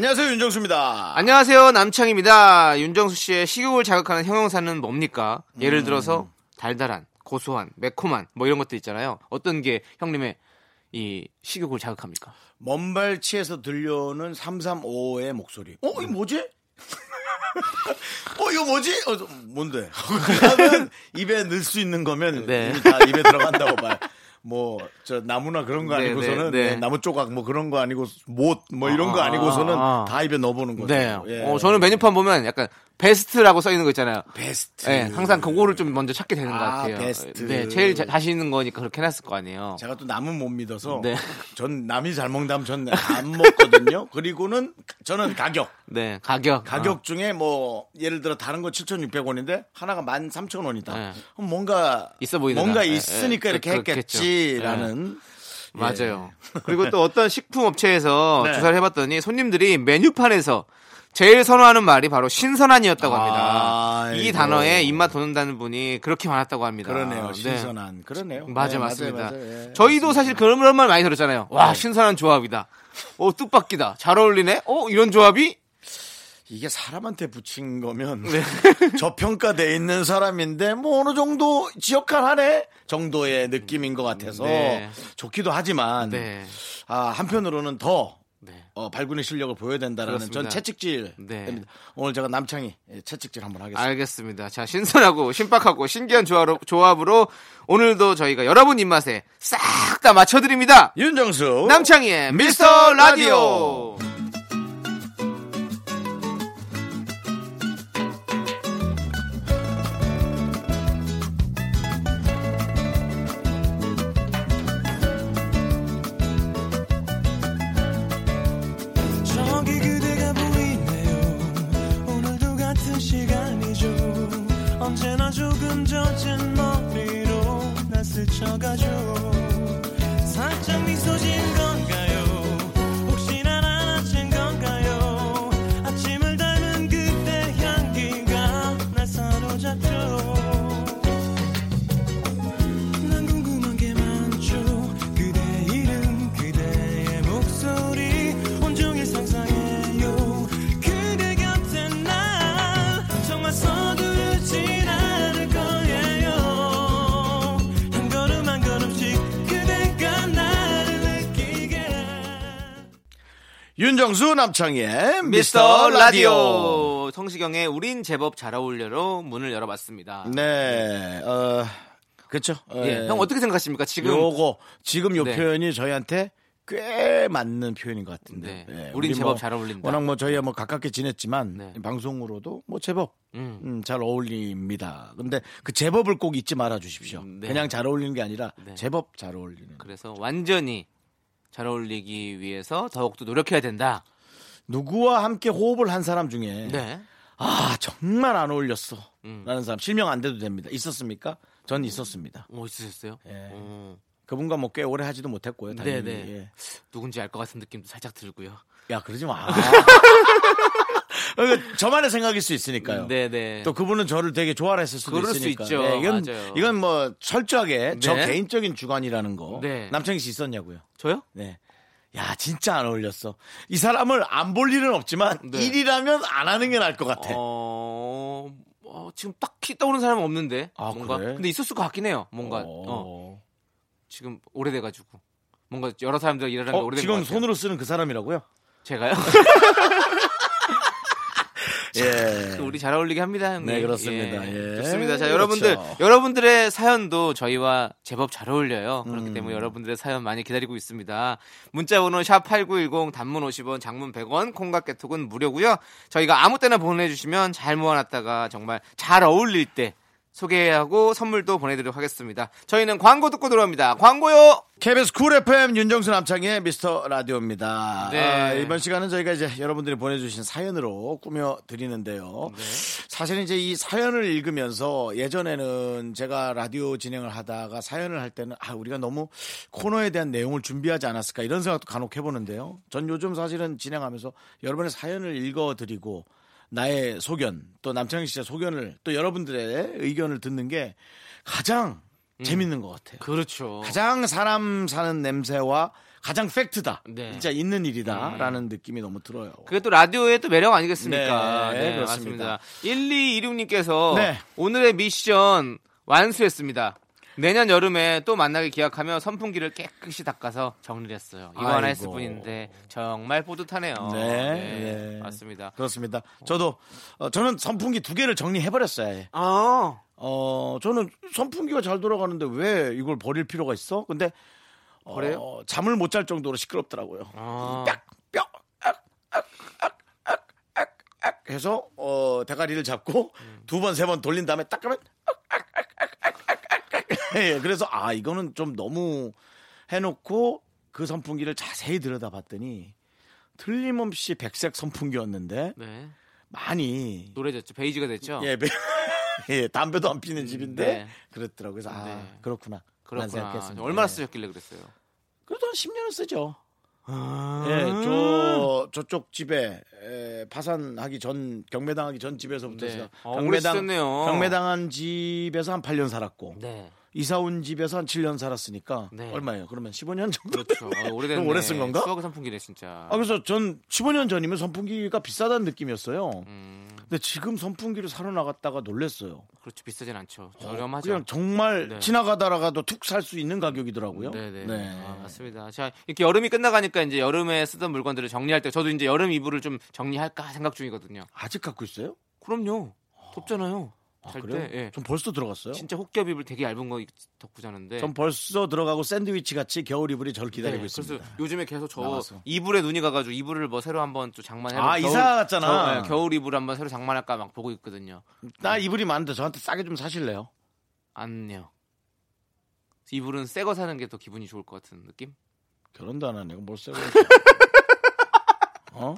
안녕하세요 윤정수입니다. 안녕하세요 남창입니다. 윤정수 씨의 식욕을 자극하는 형용사는 뭡니까? 예를 들어서 달달한, 고소한, 매콤한 뭐 이런 것도 있잖아요. 어떤 게 형님의 이 식욕을 자극합니까? 먼발치에서 들려오는 335의 목소리. 어, 이거 뭐지? 어, 이거 뭐지? 어, 뭔데? 그러면 입에 넣을 수 있는 거면 네. 이미 다 입에 들어간다고 봐요. 뭐, 저, 나무나 그런 거 네, 아니고서는, 네, 네. 네, 나무 조각 뭐 그런 거 아니고, 못, 뭐 이런 거 아, 아니고서는 아, 아. 다 입에 넣어보는 거죠. 네. 예. 어, 저는 메뉴판 보면 약간 베스트라고 써 있는 거 있잖아요. 베스트. 네, 항상 그거를 좀 먼저 찾게 되는 것 아, 같아요. 베스트. 네, 제일 자, 자신 있는 거니까 그렇게 해놨을 거 아니에요. 제가 또 남은 못 믿어서 네. 전 남이 잘 먹다면 전 안 먹거든요. 그리고는 저는 가격. 네, 가격. 가격 중에 뭐 예를 들어 다른 거 7,600원인데 하나가 13,000원이다. 네. 그럼 뭔가 있어 보이는 뭔가 거. 예, 있으니까 예, 이렇게. 했겠지라는 아, 맞아요. 그리고 또 어떤 식품 업체에서 네. 조사를 해봤더니 손님들이 메뉴판에서 제일 선호하는 말이 바로 신선한이었다고 합니다. 아이고. 이 단어에 입맛 돋는다는 분이 그렇게 많았다고 합니다. 그러네요. 네. 신선한. 그러네요. 맞아 네, 맞습니다. 맞아요, 맞아요. 예. 저희도 사실 그런 말 많이 들었잖아요. 와 네. 신선한 조합이다. 어 뜻밖이다. 잘 어울리네. 어 이런 조합이 이게 사람한테 붙인 거면 네. 저평가돼 있는 사람인데 뭐 어느 정도 지역할하네 정도의 느낌인 것 같아서 네. 좋기도 하지만 네. 아, 한편으로는 더 네. 어, 발군의 실력을 보여야 된다라는 그렇습니다. 전 채찍질. 네. 오늘 제가 남창이 예, 채찍질 한번 하겠습니다. 알겠습니다. 자, 신선하고 신박하고 신기한 조합으로, 조합 으로 오늘도 저희가 여러분 입맛에 싹 다 맞춰드립니다. 윤정수 남창희의 미스터 라디오. 저기 윤정수 남창의 미스터 라디오. 성시경의 우린 제법 잘 어울려로 문을 열어봤습니다. 네, 어, 그렇죠. 예, 형 어떻게 생각하십니까? 지금 요거 지금 요 네. 표현이 저희한테 꽤 맞는 표현인 것 같은데. 네. 예, 우린 우리 제법 잘 어울린다. 워낙 뭐 저희가 뭐 가깝게 지냈지만 네. 방송으로도 뭐 제법 음. 음, 잘 어울립니다. 근데 그 제법을 꼭 잊지 말아 주십시오. 네. 그냥 잘 어울리는 게 아니라 네. 제법 잘 어울리는. 그래서 완전히 잘 어울리기 위해서 더욱더 노력해야 된다. 누구와 함께 호흡을 한 사람 중에 네. 아 정말 안 어울렸어 음. 라는 사람 실명 안 돼도 됩니다. 있었습니까? 전 있었습니다. 뭐 있으셨어요? 예. 어, 그분과 뭐 꽤 오래 하지도 못했고요. 당연히. 네네. 예. 누군지 알 것 같은 느낌도 살짝 들고요. 야 그러지 마. 그러니까 저만의 생각일 수 있으니까요. 네네. 또 그분은 저를 되게 좋아했을 수도 그럴 수 있으니까. 있죠. 예, 이건 맞아요. 이건 뭐 철저하게 저 네. 개인적인 주관이라는 거. 네. 남창희 씨 있었냐고요? 저요? 네. 야 진짜 안 어울렸어. 이 사람을 안 볼 일은 없지만 네. 일이라면 안 하는 게 나을 것 같아. 어, 어, 지금 딱히 떠오르는 사람은 없는데. 아, 뭔가. 그래? 근데 있었을 것 같긴 해요. 뭔가. 어, 어. 지금 오래돼가지고. 뭔가 여러 사람들 일하는 게 어, 오래된 것 지금. 손으로 쓰는 그 사람이라고요? 제가요? 예. 또 우리 잘 어울리게 합니다. 형님. 네, 그렇습니다. 예. 좋습니다. 자, 그렇죠. 여러분들, 여러분들의 사연도 저희와 제법 잘 어울려요. 음. 그렇기 때문에 여러분들의 사연 많이 기다리고 있습니다. 문자번호 샵8910 단문 50원, 장문 100원, 콩과 깨톡은 무료고요. 저희가 아무 때나 보내주시면 잘 모아놨다가 정말 잘 어울릴 때 소개하고 선물도 보내드리도록 하겠습니다. 저희는 광고 듣고 들어옵니다. 광고요! KBS 쿨 FM 윤정수 남창희의 미스터 라디오입니다. 네. 아, 이번 시간은 저희가 이제 여러분들이 보내주신 사연으로 꾸며 드리는데요. 네. 사실 이제 이 사연을 읽으면서 예전에는 제가 라디오 진행을 하다가 사연을 할 때는 아 우리가 너무 코너에 대한 내용을 준비하지 않았을까 이런 생각도 간혹 해보는데요. 전 요즘 사실은 진행하면서 여러분의 사연을 읽어드리고 나의 소견 또 남창희 씨의 소견을 또 여러분들의 의견을 듣는 게 가장 재밌는 것 같아요. 그렇죠. 가장 사람 사는 냄새와 가장 팩트다. 네. 진짜 있는 일이다라는 느낌이 너무 들어요. 그게 또 라디오의 또 매력 아니겠습니까? 네, 그렇습니다. 맞습니다. 1226님께서 네. 오늘의 미션 완수했습니다. 내년 여름에 또 만나기 기약하며 선풍기를 깨끗이 닦아서 정리를 했어요. 이거 하나 했을 아이고. 뿐인데 정말 뿌듯하네요. 네, 네, 네. 맞습니다. 그렇습니다. 저도 어, 저는 선풍기 두 개를 정리해 버렸어요. 아예. 아, 어 저는 선풍기가 잘 돌아가는데 왜 이걸 버릴 필요가 있어? 근데 어, 그래요? 잠을 못 잘 정도로 시끄럽더라고요. 아. 뼈, 악, 악, 악, 악, 악, 악 해서 어, 대가리를 잡고 두번 세 번 돌린 다음에 딱 하면 악, 악, 악, 악, 악, 악, 악, 악. 예, 그래서 아 이거는 좀 너무 해놓고 그 선풍기를 자세히 들여다봤더니 틀림없이 백색 선풍기였는데 네. 많이 노래졌죠. 베이지가 됐죠. 예, 배- 예, 담배도 안 피는 집인데 네. 그랬더라고요. 그래서 아 네. 그렇구나. 그렇구나. 생각했습니다. 얼마나 예. 쓰셨길래 그랬어요? 그래도 한 10년은 쓰죠. 아. 예, 저 저쪽 집에 에, 파산하기 전 경매당하기 전 집에서부터 네. 어, 오래 쓰셨네요. 경매당한 집에서 한 8년 살았고 네. 이사 온 집에서 한 7년 살았으니까 네. 얼마예요? 그러면 15년 정도. 그렇죠. 어, 오래됐네. 그럼 오래 쓴 건가? 추억의 선풍기네 진짜. 아 그래서 전 15년 전이면 선풍기가 비싸다는 느낌이었어요. 음, 근데 지금 선풍기를 사러 나갔다가 놀랬어요. 그렇죠. 비싸진 않죠. 저렴하죠. 그냥 정말 네. 지나가다가도 툭 살 수 있는 가격이더라고요. 네네. 네. 아, 맞습니다. 자, 이렇게 여름이 끝나가니까 이제 여름에 쓰던 물건들을 정리할 때 저도 이제 여름 이불을 좀 정리할까 생각 중이거든요. 아직 갖고 있어요? 그럼요. 덥잖아요. 아, 잘 그래요? 때. 예. 전 벌써 들어갔어요. 진짜 혹겹 이불 되게 얇은 거 덮고 자는데. 전 벌써 들어가고 샌드위치 같이 겨울 이불이 저를 기다리고 네, 있습니다. 그래서 요즘에 계속 저 나와서. 이불에 눈이 가가지고 이불을 뭐 새로 한번 또 장만해. 아, 이사 갔잖아. 겨울 이불 한번 새로 장만할까 막 보고 있거든요. 나 이불이 많은데 저한테 싸게 좀 사실래요? 안요. 이불은 새 거 사는 게 더 기분이 좋을 것 같은 느낌? 결혼도 안 하네. 뭘 쓰고 어?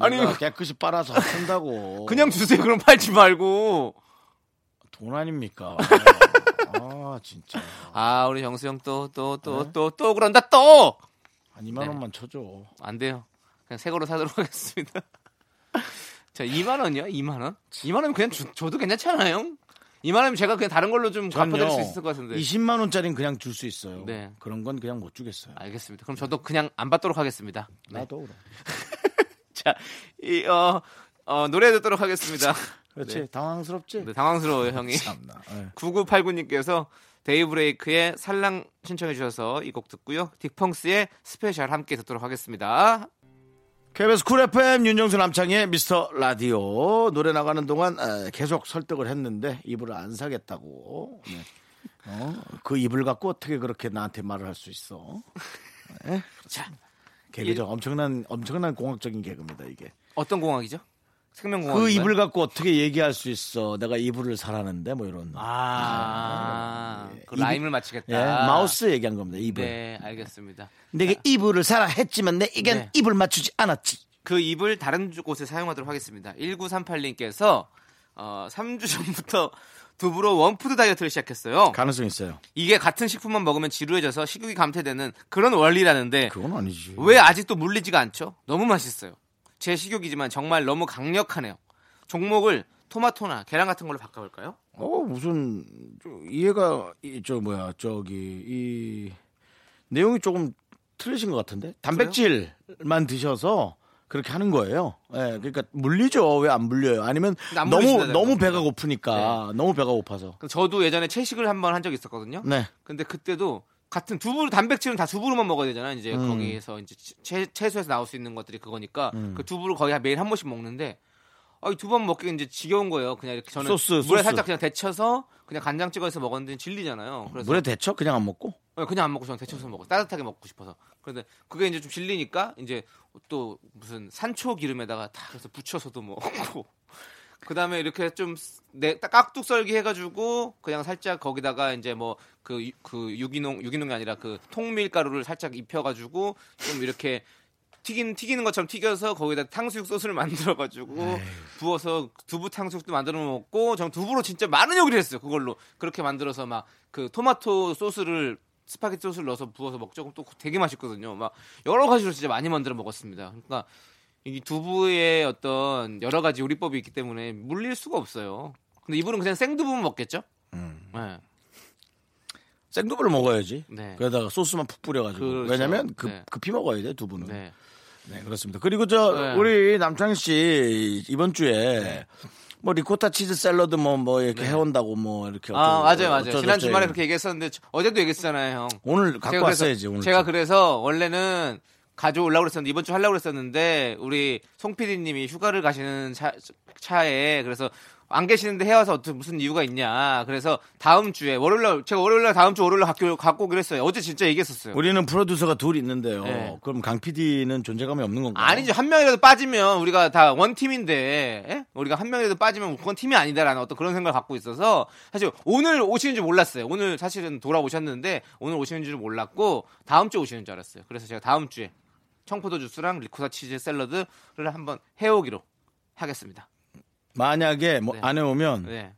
아니 깨끗이 빨아서 쓴다고. 그냥 주세요. 그럼 팔지 말고. 돈 아닙니까? 아 진짜. 아, 우리 정수 형 또 또또 네? 또또 그런다 또. 한 2만 원만 쳐줘. 안 돼요. 그냥 새 거로 사도록 하겠습니다. 자, 2만 원이요? 2만 원? 2만 원이면 그냥 주, 줘도 괜찮잖아요. 2만 원이면 제가 그냥 다른 걸로 좀 갚아드릴 수 있을 것 같은데. 20만 원짜리는 그냥 줄 수 있어요. 네. 그런 건 그냥 못 주겠어요. 알겠습니다. 그럼 저도 그냥 안 받도록 하겠습니다. 네. 나도 그래. 자, 이, 어, 어, 노래 듣도록 하겠습니다. 그렇지. 네. 당황스럽지? 네, 당황스러워요, 형이. 참나. 예. 9989님께서 데이브레이크의 살랑 신청해 주셔서 이 곡 듣고요. 딕펑스의 스페셜 함께 듣도록 하겠습니다. KBS 쿨 FM 윤정수 남창희의 미스터 라디오 노래 나가는 동안 에, 계속 설득을 했는데 이불을 안 사겠다고 네. 어? 그 이불 갖고 어떻게 그렇게 나한테 말을 할 수 있어 네? 자, 개그죠 엄청난 엄청난 공학적인 개그입니다 이게 어떤 공학이죠? 생명공학. 그 이불 갖고 어떻게 얘기할 수 있어 내가 이불을 사라는데 뭐 이런 아, 그 이불- 라임을 맞추겠다. 예, mouth 얘기한 겁니다 이불 네, 알겠습니다. 내가 이불을 사라 했지만 내 이게 네. 이불 맞추지 않았지 그 입을 다른 곳에 사용하도록 하겠습니다. 1938님께서 어, 3주 전부터 두부로 원푸드 다이어트를 시작했어요. 가능성 있어요 이게 같은 식품만 먹으면 지루해져서 식욕이 감퇴되는 그런 원리라는데 그건 아니지 왜 아직도 물리지가 않죠? 너무 맛있어요. 제 식욕이지만 정말 너무 강력하네요. 종목을 토마토나 계란 같은 걸로 바꿔볼까요? 어 무슨 저 이해가 이, 저 뭐야 저기 이 내용이 조금 틀리신 것 같은데 단백질만 드셔서 그렇게 하는 거예요. 예, 그러니까 물리죠. 왜 안 물려요? 아니면 안 너무 너무. 배가 고프니까 너무 배가 고파서. 저도 예전에 채식을 한번 한 적이 있었거든요. 네. 근데 그때도 같은 두부 단백질은 다 두부로만 먹어야 되잖아요. 이제 음. 거기에서 이제 채, 채소에서 나올 수 있는 것들이 그거니까 음. 그 두부를 거의 매일 한 번씩 먹는데 아, 두번 먹기 이제 지겨운 거예요. 그냥 이렇게 저는 소스, 물에 소스. 살짝 그냥 데쳐서 그냥 간장 찍어서 먹었는데 질리잖아요. 그래서 물에 데쳐 그냥 안 먹고. 어, 그냥 안 먹고 저는 데쳐서 먹어. 따뜻하게 먹고 싶어서. 그런데 그게 이제 좀 질리니까 이제 또 무슨 산초 기름에다가 다 그래서 부쳐서도 먹고 그 다음에 이렇게 좀 내, 깍둑 썰기 해가지고 그냥 살짝 거기다가 이제 뭐 그 그 유기농 유기농이 아니라 그 통밀가루를 살짝 입혀가지고 좀 이렇게 튀긴 튀기는 것처럼 튀겨서 거기다 탕수육 소스를 만들어가지고 부어서 두부 탕수육도 만들어 먹고 전 두부로 진짜 많은 요리를 했어요. 그걸로 그렇게 만들어서 막 그 토마토 소스를 스파게티 소스를 넣어서 부어서 먹죠. 그럼 또 되게 맛있거든요. 막 여러 가지로 진짜 많이 만들어 먹었습니다. 그러니까 이 두부의 어떤 여러 가지 요리법이 있기 때문에 물릴 수가 없어요. 근데 이분은 그냥 생두부만 먹겠죠? 음. 네. 생두부를 먹어야지. 네. 그러다가 소스만 푹 뿌려가지고. 그렇죠. 왜냐면 급, 네. 급히 먹어야 돼, 두부는. 네. 네. 그렇습니다. 그리고 저, 네. 우리 남창희 씨, 이번 주에 뭐 리코타 치즈 샐러드 뭐, 뭐 이렇게 해온다고 뭐 이렇게. 네. 아 맞아요 맞아요. 어쩌고 지난 주말에 그렇게 얘기했었는데 저- 어제도 얘기했잖아요, 형. 오늘 갖고 제가 왔어야지, 오늘. 제가 그래서 원래는 가져오려고 그랬었는데 이번 주 하려고 그랬었는데 우리 송 PD님이 휴가를 가시는 차, 차에 그래서 안 계시는데 해와서 무슨 이유가 있냐. 그래서 다음 주에 월요일날 제가 월요일날 다음 주 월요일날 갖고, 갖고 했어요. 어제 진짜 얘기했었어요. 우리는 프로듀서가 둘 있는데요. 네. 그럼 강 PD는 존재감이 없는 건가요? 아니죠. 한 명이라도 빠지면 우리가 다 원 팀인데, 예? 우리가 한 명이라도 빠지면 그건 팀이 아니다라는 어떤 그런 생각을 갖고 있어서, 사실 오늘 오시는 줄 몰랐어요. 오늘 사실은 돌아오셨는데, 오늘 오시는 줄 몰랐고, 다음 주에 오시는 줄 알았어요. 그래서 제가 다음 주에 청포도 주스랑 리코타 치즈 샐러드를 한번 해오기로 하겠습니다. 만약에 뭐 네. 안 해오면 네.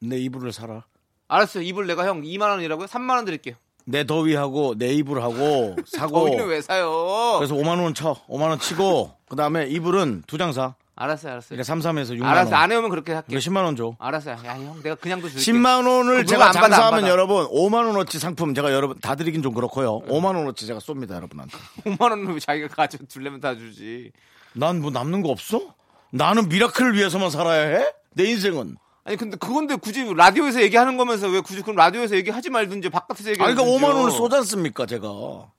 내 이불을 사라. 알았어요. 이불 내가 형 2만 원이라고요? 3만 원 드릴게요. 내 더위하고 내 이불하고 사고. 거기는 왜 사요? 그래서 5만 원 쳐. 5만 원 치고 그다음에 이불은 두 장 사. 알았어요, 알았어요. 그러니까 3, 3에서 6만 알았어, 원. 안 해오면 그렇게 할게요. 그러니까 10만 원 줘. 알았어요. 야, 형, 내가 그냥도 줄게. 10만 원을 그거 제가 안 받아, 안 장사하면 받아. 여러분 5만 원어치 상품 제가 여러분 다 드리긴 좀 그렇고요. 5만 원어치 제가 쏩니다 여러분한테. 5만 원을 자기가 가져 줄려면 다 주지. 난 뭐 남는 거 없어? 나는 미라클을 위해서만 살아야 해? 내 인생은. 아니 근데 그건데 굳이 라디오에서 얘기하는 거면서 왜 굳이 그럼 라디오에서 얘기하지 말든지 바깥에서 아 얘기하든지. 그러니까 5만 원을 쏘지 않습니까 제가.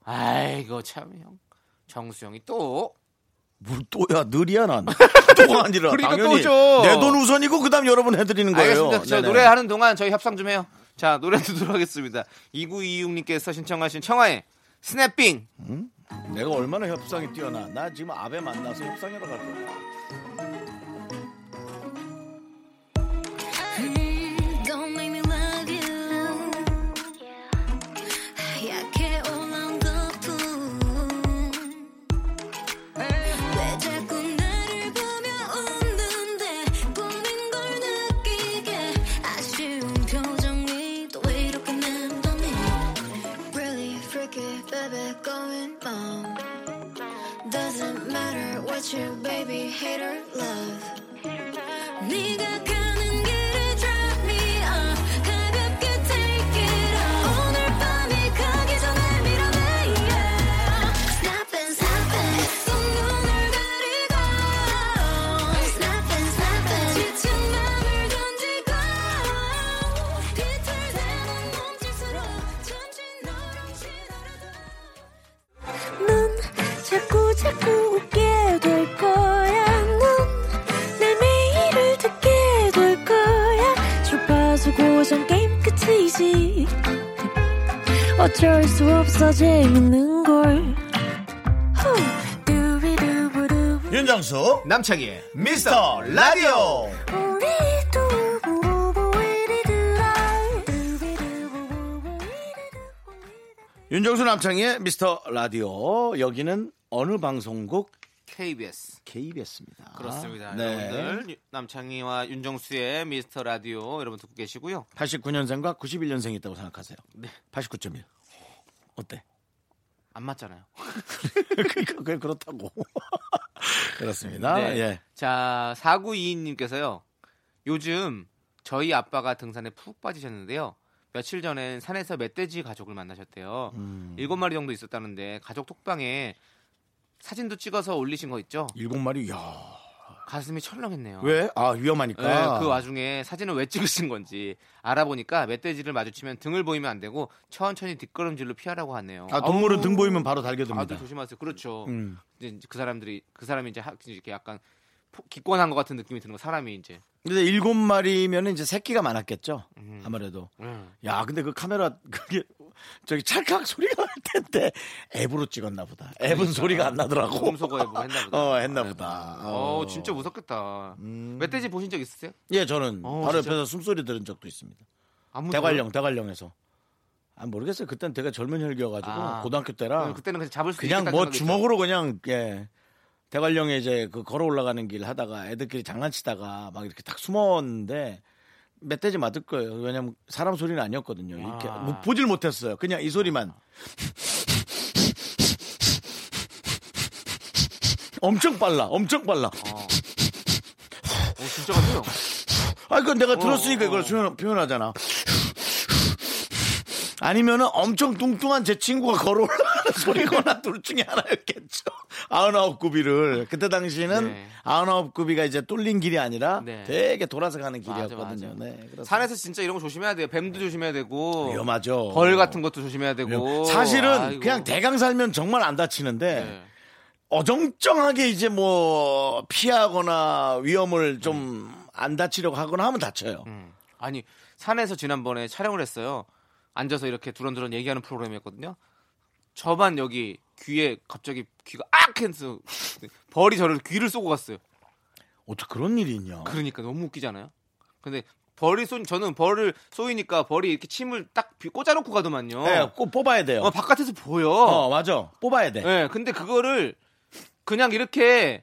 아이고 참 형. 정수 형이 또 뭘 또야 느리야 난. 또가 아니라 그러니까 당연히. 내 돈 우선이고 그다음 여러분 해드리는 거예요. 알겠습니다. 노래하는 동안 저희 협상 좀 해요. 자 노래 듣도록 하겠습니다. 2926님께서 신청하신 청하의 스냅빙. 내가 얼마나 협상이 뛰어나. 나 지금 아베 만나서 협상하러 갈 거야. hater love. 어쩔 수 없어 재밌는 걸. 윤정수 남창희의 미스터 라디오. 윤정수 남창의 미스터 라디오. 여기는 어느 방송국 KBS. KBS입니다. 그렇습니다. 네. 여러분들 남창희와 윤정수의 미스터 라디오 여러분 듣고 계시고요. 89년생과 91년생이 있다고 생각하세요. 네. 89.1. 어때? 안 맞잖아요. 그러니까 그게 그렇다고. 그렇습니다. 네. 예. 자, 4922님께서요. 요즘 저희 아빠가 등산에 푹 빠지셨는데요. 며칠 전엔 산에서 멧돼지 가족을 만나셨대요. 음. 일곱 마리 정도 있었다는데 가족 톡방에 사진도 찍어서 올리신 거 있죠? 일곱 마리. 야. 가슴이 철렁했네요. 왜? 아 위험하니까. 네, 그 와중에 사진을 왜 찍으신 건지 알아보니까 멧돼지를 마주치면 등을 보이면 안 되고 천천히 뒷걸음질로 피하라고 하네요. 아 동물은 아우, 등 보이면 바로 달겨듭니다. 조심하세요. 그렇죠. 음. 이제 그 사람들이 그 사람이 이제 하- 이렇게 약간 포- 기권한 것 같은 느낌이 드는 거 사람이 이제. 근데 일곱 마리면 이제 새끼가 많았겠죠. 음. 아무래도. 음. 야, 근데 그 카메라 그게 저기 찰칵 소리가 날 텐데 앱으로 찍었나 보다. 앱은 소리가 안 나더라고. 음소거 앱으로 했나 보다. 어, 했나 보다. 어, 어. 진짜 무섭겠다. 멧돼지 보신 적 있으세요? 예, 저는 어, 바로 진짜? 옆에서 숨소리 들은 적도 있습니다. 대관령, 대관령에서. 아, 모르겠어요. 그땐 되게 젊은 혈기여가지고 아. 고등학교 때라 어, 그때는 그냥 잡을 수 그냥 뭐 주먹으로 그냥 예. 대관령에 이제 그 걸어 올라가는 길 하다가 애들끼리 장난치다가 막 이렇게 딱 숨었는데 멧돼지 맞을 거예요. 왜냐면 사람 소리는 아니었거든요. 이렇게 아. 뭐 보질 못했어요. 그냥 이 소리만. 엄청 빨라, 엄청 빨라. 있어요. 어. 어, 진짜 같아요. 아, 그건 내가 들었으니까 어, 이걸 어. 표현, 표현 하잖아. 아니면은 엄청 뚱뚱한 제 친구가 걸어 올라가는 소리거나 둘 중에 하나였겠죠. 아흔아홉 구비를. 그때 당시에는 네. 아흔아홉 구비가 이제 뚫린 길이 아니라 네. 되게 돌아서 가는 길이었거든요. 네. 산에서 진짜 이런 거 조심해야 돼요. 뱀도 조심해야 되고. 위험하죠. 벌 같은 것도 조심해야 되고. 사실은 아이고. 그냥 대강 살면 정말 안 다치는데 네. 어정쩡하게 이제 뭐 피하거나 위험을 좀 안 다치려고 하거나 하면 다쳐요. 음. 아니 산에서 지난번에 촬영을 했어요. 앉아서 이렇게 두런두런 얘기하는 프로그램이었거든요. 저만 여기 귀에 갑자기 귀가 악 해서 벌이 저를 귀를 쏘고 갔어요. 어떻게 그런 일이 있냐? 그러니까 너무 웃기잖아요. 근데 벌이 쏜 저는 벌을 쏘이니까 벌이 이렇게 침을 딱 비- 꽂아놓고 가더만요. 네, 꼭 뽑아야 돼요. 어, 바깥에서 보여. 어, 맞아. 뽑아야 돼. 네, 근데 그거를 그냥 이렇게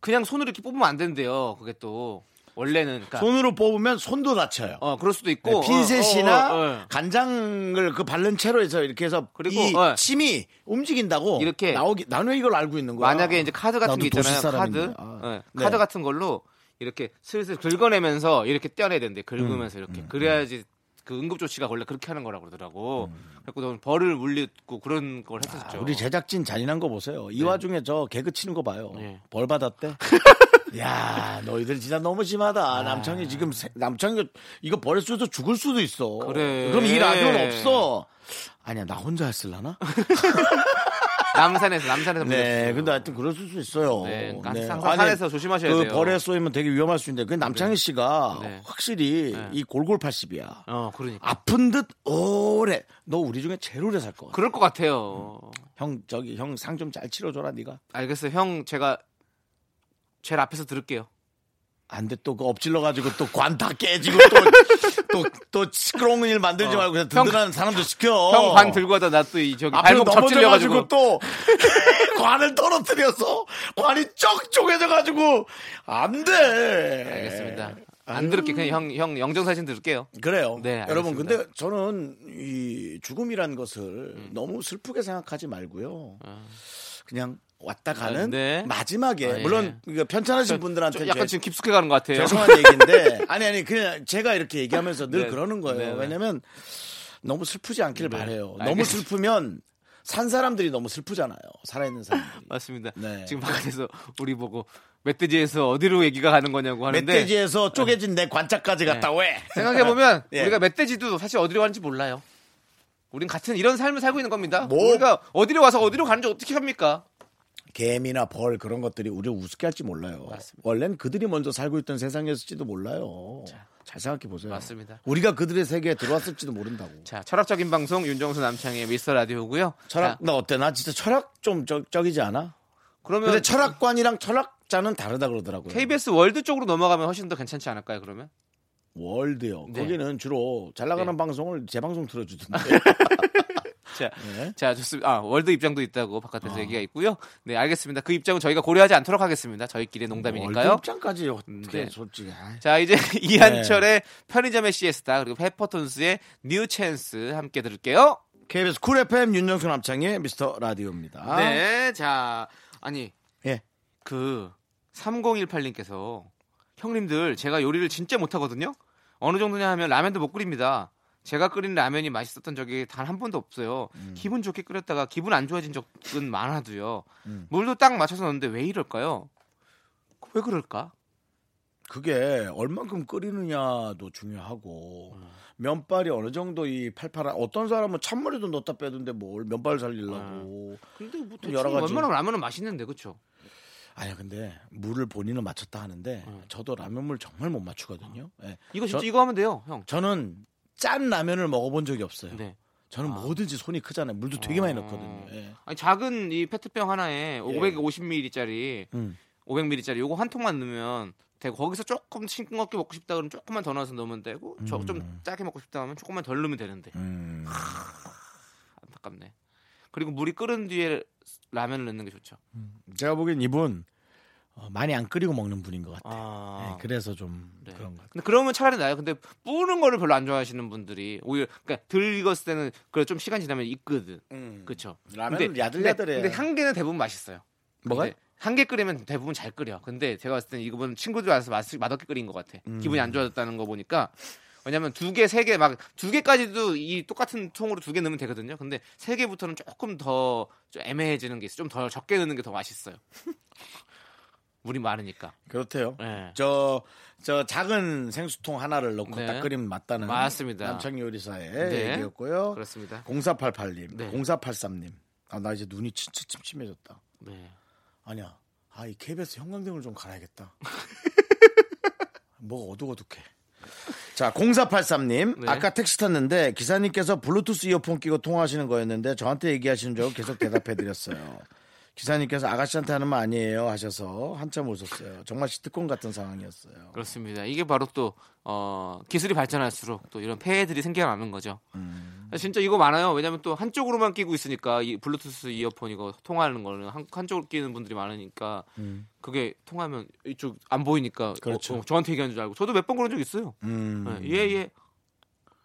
그냥 손으로 이렇게 뽑으면 안 된대요. 그게 또 원래는 그러니까 손으로 뽑으면 손도 다쳐요. 어 그럴 수도 있고 네, 핀셋이나 어, 어, 어. 간장을 그 바른 채로 해서 이렇게 해서 그리고, 이 어. 침이 움직인다고 이렇게 나오기 나는 이걸 알고 있는 거야. 만약에 이제 카드 같은 게 있잖아요. 카드. 아. 예, 네. 카드 같은 걸로 이렇게 슬슬 긁어내면서 이렇게 떼어내야 된대. 긁으면서 음, 이렇게 그래야지 그 응급 조치가 원래 그렇게 하는 거라고 그러더라고. 음. 그래서 너는 벌을 물리고 그런 걸 했었죠. 아, 우리 제작진 잔인한 거 보세요. 이 와중에 저 개그 치는 거 봐요. 네. 벌 받았대. 야, 너희들 진짜 너무 심하다. 남창이 지금 세- 남창이 이거 벌 쏘도 죽을 수도 있어. 그래. 그럼 이 라디오는 없어. 아니야, 나 혼자 했을라나? 남산에서 남산에서 네, 물렸어요. 근데 하여튼 그럴 수 있어요. 네, 그러니까 항상 산에서 조심하셔야 그 돼요. 벌에 쏘이면 되게 위험할 수 있는데 그 남창희 씨가 네. 확실히 네. 이 골골 80이야. 어, 그러니까. 아픈 듯 오래. 너 우리 중에 제일 오래 살것 같아. 그럴 것 같아요. 형 저기 형 상 좀 잘 치러줘라 네가. 알겠어요. 형 제가 제일 앞에서 들을게요. 안 돼 또 그 엎질러 가지고 또 관 다 깨지고 또 또 또 시끄러운 일 만들지 어. 말고 그냥 형- 든든한 사람도 시켜. 형 관 들고 하다 나 또 이 저기 발목 접질려가지고 넘어져가지고 또 관을 떨어뜨려서 관이 쩍 쪼개져 가지고 안 돼. 알겠습니다. 안 들을게 그냥 형 형 영정 사진 들을게요. 그래요. 네, 여러분, 알겠습니다. 근데 저는 이 죽음이란 것을 너무 슬프게 생각하지 말고요. 그냥 왔다 가는 아, 네. 마지막에 아, 예. 물론 편찮으신 좀 분들한테 약간 제- 지금 깊숙해 가는 것 같아요. 죄송한 얘기인데 아니 아니 그냥 제가 이렇게 얘기하면서 늘 네. 그러는 거예요. 네, 네. 왜냐면 너무 슬프지 않길 네. 바래요. 너무 알겠습니다. 슬프면 산 사람들이 너무 슬프잖아요. 살아있는 사람들이. 맞습니다. 네. 지금 바깥에서 우리 보고 멧돼지에서 어디로 얘기가 가는 거냐고 하는데 멧돼지에서 쪼개진 내 관짝까지 갔다 왜? 생각해 보면 예. 우리가 멧돼지도 사실 어디로 가는지 몰라요. 우린 같은 이런 삶을 살고 있는 겁니다. 뭐? 우리가 어디로 가서 어디로 가는지 어떻게 합니까? 개미나 벌 그런 것들이 우리를 우습게 할지 몰라요. 맞습니다. 원래는 그들이 먼저 살고 있던 세상이었을지도 몰라요. 잘 생각해 보세요. 맞습니다. 우리가 그들의 세계에 들어왔을지도 모른다고. 자, 철학적인 방송 윤정수 남창의 미스터 라디오고요. 철학 자, 나 어때? 나 진짜 철학 좀 적, 적이지 않아? 그러면 근데 철학관이랑 철학자는 다르다 그러더라고요. KBS 월드 쪽으로 넘어가면 훨씬 더 괜찮지 않을까요? 그러면 월드요. 네. 거기는 주로 잘 나가는 네. 방송을 재방송 틀어주던데. 자, 네. 자 좋습니다. 아, 월드 입장도 있다고 바깥에서 어. 얘기가 있고요. 네, 알겠습니다. 그 입장은 저희가 고려하지 않도록 하겠습니다. 저희끼리 월드 농담이니까요. 입장까지 어떻게 네. 솔직히. 자, 이제 이한철의 편의점의 시에스타 그리고 페퍼톤스의 New Chance 함께 들을게요. KBS 쿨 FM 윤정수 남창희의 미스터 라디오입니다. 네, 자, 아니 예. 그 3018님께서 형님들 제가 요리를 진짜 못하거든요. 어느 정도냐 하면 라면도 못 끓입니다. 제가 끓인 라면이 맛있었던 적이 단 한 번도 없어요. 음. 기분 좋게 끓였다가 기분 안 좋아진 적은 많아도요. 음. 물도 딱 맞춰서 넣는데 왜 이럴까요? 왜 그럴까? 그게 얼만큼 끓이느냐도 중요하고 음. 면발이 어느 정도 이 팔팔한 어떤 사람은 찬물에도 넣었다 빼던데 뭘 면발 살리려고 근데 뭐또 여러 가지. 웬만하면 라면은 맛있는데 그렇죠? 아니 근데 물을 본인은 맞췄다 하는데 저도 라면물 정말 못 맞추거든요 예. 이거 진짜 저- 이거 하면 돼요, 형. 저는 짠 라면을 먹어본 적이 없어요 네. 저는 뭐든지 손이 크잖아요. 물도 되게 많이 넣거든요. 예. 아니, 작은 이 페트병 하나에 550ml짜리 음. 500ml짜리 요거 한 통만 넣으면 되고 거기서 조금 싱겁게 먹고 싶다 그러면 조금만 더 넣어서 넣으면 되고 저좀 짜게 먹고 싶다 하면 조금만 덜 넣으면 되는데 음. 안타깝네. 그리고 물이 끓은 뒤에 라면을 넣는 게 좋죠. 제가 보기엔 이분 어, 많이 안 끓이고 먹는 분인 것 같아요. 아. 예, 그래서 좀 네. 그런 것 같아요. 근데 그러면 차라리 나요. 근데 뿌는 거를 별로 안 좋아하시는 분들이 오히려 그러니까 덜 익었을 때는 그래 좀 시간 지나면 익거든. 그렇죠. 라면은 야들야들해. 근데 한 개는 대부분 맛있어요. 뭐가요? 한개 끓이면 대부분 잘 끓여. 근데 제가 봤을 때는 이거는 친구들 와서 맛, 맛없게 끓인 것 같아. 음. 기분이 안 좋아졌다는 거 보니까. 왜냐면 두 개, 세 개, 막 두 개까지도 이 똑같은 통으로 두 개 넣으면 되거든요. 근데 세 개부터는 조금 더 좀 애매해지는 게 있어. 좀더 적게 넣는 게 더 맛있어요. 물이 많으니까. 그렇대요. 네. 저, 저 작은 생수통 하나를 넣고 네. 딱 끓이면 맞다는 맞습니다. 남창 요리사의 네. 얘기였고요. 그렇습니다. 0488님, 네. 0483님. 아, 나 이제 눈이 진짜 침침해졌다. 네. 아니야. 아, 이 KBS 형광등을 좀 갈아야겠다. 뭐가 어둑어둑해. 자, 0483님. 네. 아까 택시 탔는데 기사님께서 블루투스 이어폰 끼고 통화하시는 거였는데 저한테 얘기하시는 줄 알고 계속 대답해드렸어요. 기사님께서 아가씨한테 하는 말 아니에요 하셔서 한참 웃었어요. 정말 시트콤 같은 상황이었어요. 그렇습니다. 이게 바로 또 어, 기술이 발전할수록 또 이런 폐해들이 생겨나는 거죠. 음. 진짜 이거 많아요. 왜냐하면 또 한쪽으로만 끼고 있으니까 이 블루투스 이어폰 이거 통화하는 거는 한, 한쪽으로 끼는 분들이 많으니까 그게 통하면 이쪽 안 보이니까 음. 그렇죠. 어, 어, 저한테 얘기하는 줄 알고 저도 몇 번 그런 적 있어요. 음. 예, 예, 예.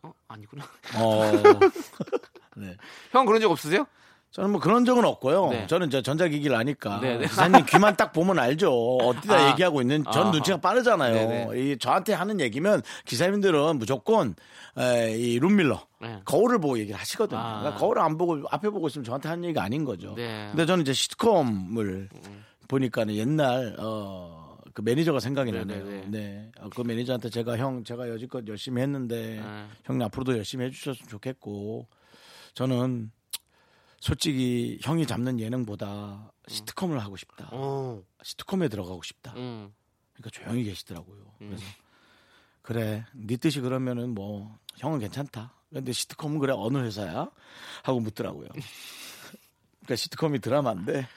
어, 아니구나. 어. 네. 형 그런 적 없으세요? 저는 뭐 그런 적은 없고요. 네. 저는 이제 전자기기를 아니까 네, 네. 기사님 귀만 딱 보면 알죠. 어디다 아. 얘기하고 있는 전 아하. 눈치가 빠르잖아요. 네, 네. 이 저한테 하는 얘기면 기사님들은 무조건 에, 이 룸미러 네. 거울을 보고 얘기를 하시거든요. 아. 그러니까 거울을 안 보고 앞에 보고 있으면 저한테 하는 얘기가 아닌 거죠. 네. 근데 저는 이제 시트콤을 음. 보니까는 옛날 어, 그 매니저가 생각이 네, 나네요. 네. 어, 그 매니저한테 제가 형 제가 여지껏 열심히 했는데 네. 형님 앞으로도 열심히 해주셨으면 좋겠고 저는 솔직히 형이 잡는 예능보다 시트콤을 하고 싶다. 어. 시트콤에 들어가고 싶다. 음. 그러니까 조용히 계시더라고요. 그래서 그래 네 뜻이 그러면은 뭐 형은 괜찮다. 근데 시트콤은 그래 어느 회사야? 하고 묻더라고요. 그러니까 시트콤이 드라마인데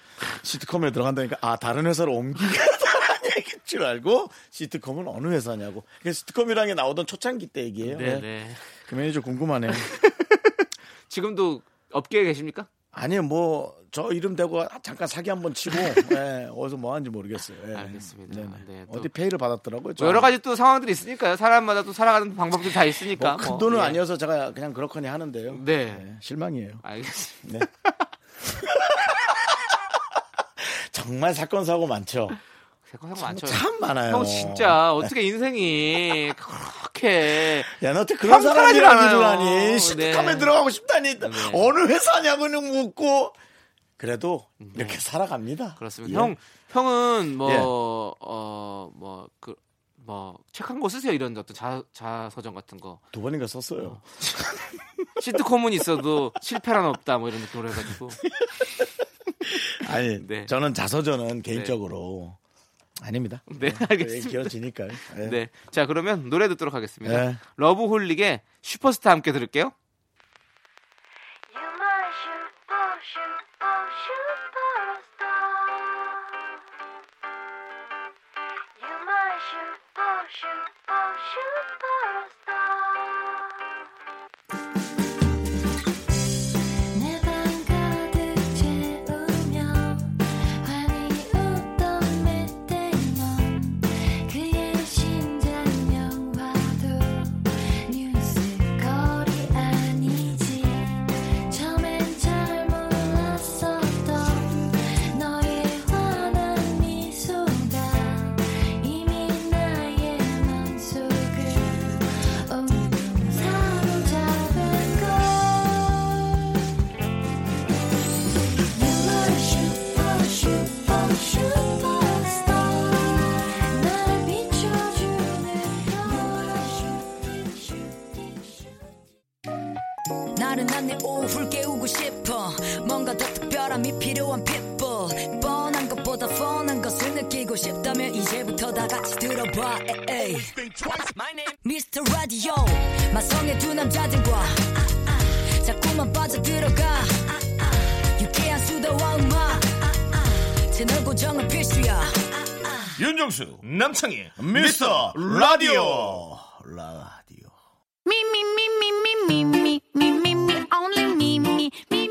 시트콤에 들어간다니까 아 다른 회사로 옮기겠다는 얘기인 줄 알고 시트콤은 어느 회사냐고. 그 시트콤이라는 게 나오던 초창기 때 얘기예요. 네, 네. 네. 그 매니저 궁금하네요. 지금도 업계에 계십니까? 아니요, 뭐, 저 이름 대고 잠깐 사기 한번 치고, 예, 어디서 뭐 하는지 모르겠어요. 예. 알겠습니다. 네네. 네, 또- 어디 페이를 받았더라고요. 뭐 여러 가지 또 상황들이 있으니까요. 사람마다 또 살아가는 방법들이 다 있으니까. 뭐, 큰 뭐. 돈은 예. 아니어서 제가 그냥 그렇거니 하는데요. 네. 예, 실망이에요. 알겠습니다. 네. 정말 사건 사고 많죠. 형 많죠. 참 많아요. 형 진짜 어떻게 인생이 그렇게 야, 너한테 그런 평탄하지 사람이라는 않아요. 줄 아니. 시트콤에 네. 들어가고 싶다니. 네. 어느 회사냐고 는 묻고. 그래도 이렇게 살아갑니다. 네. 그렇습니다. 예. 형 형은 뭐 예. 어뭐그뭐책한거 쓰세요 이런 어떤 자, 자서전 같은 거 두 번인가 썼어요. 시트콤은 있어도 실패란 없다 뭐 이런 느낌으로 해가지고 아니, 네. 저는 자서전은 개인적으로 아닙니다. 네 알겠습니다. 길어지니까요. 예. 네. 자, 그러면 노래 듣도록 하겠습니다. 네. 러브홀릭의 슈퍼스타 함께 들을게요. You my. You my super, 마성의 두 남자들과 자꾸만 모두만 빠져들어가. 유쾌한 수다와 음악. 채널 고정은 필수야. 윤정수 남창희 미스터 라디오. 라디오. me,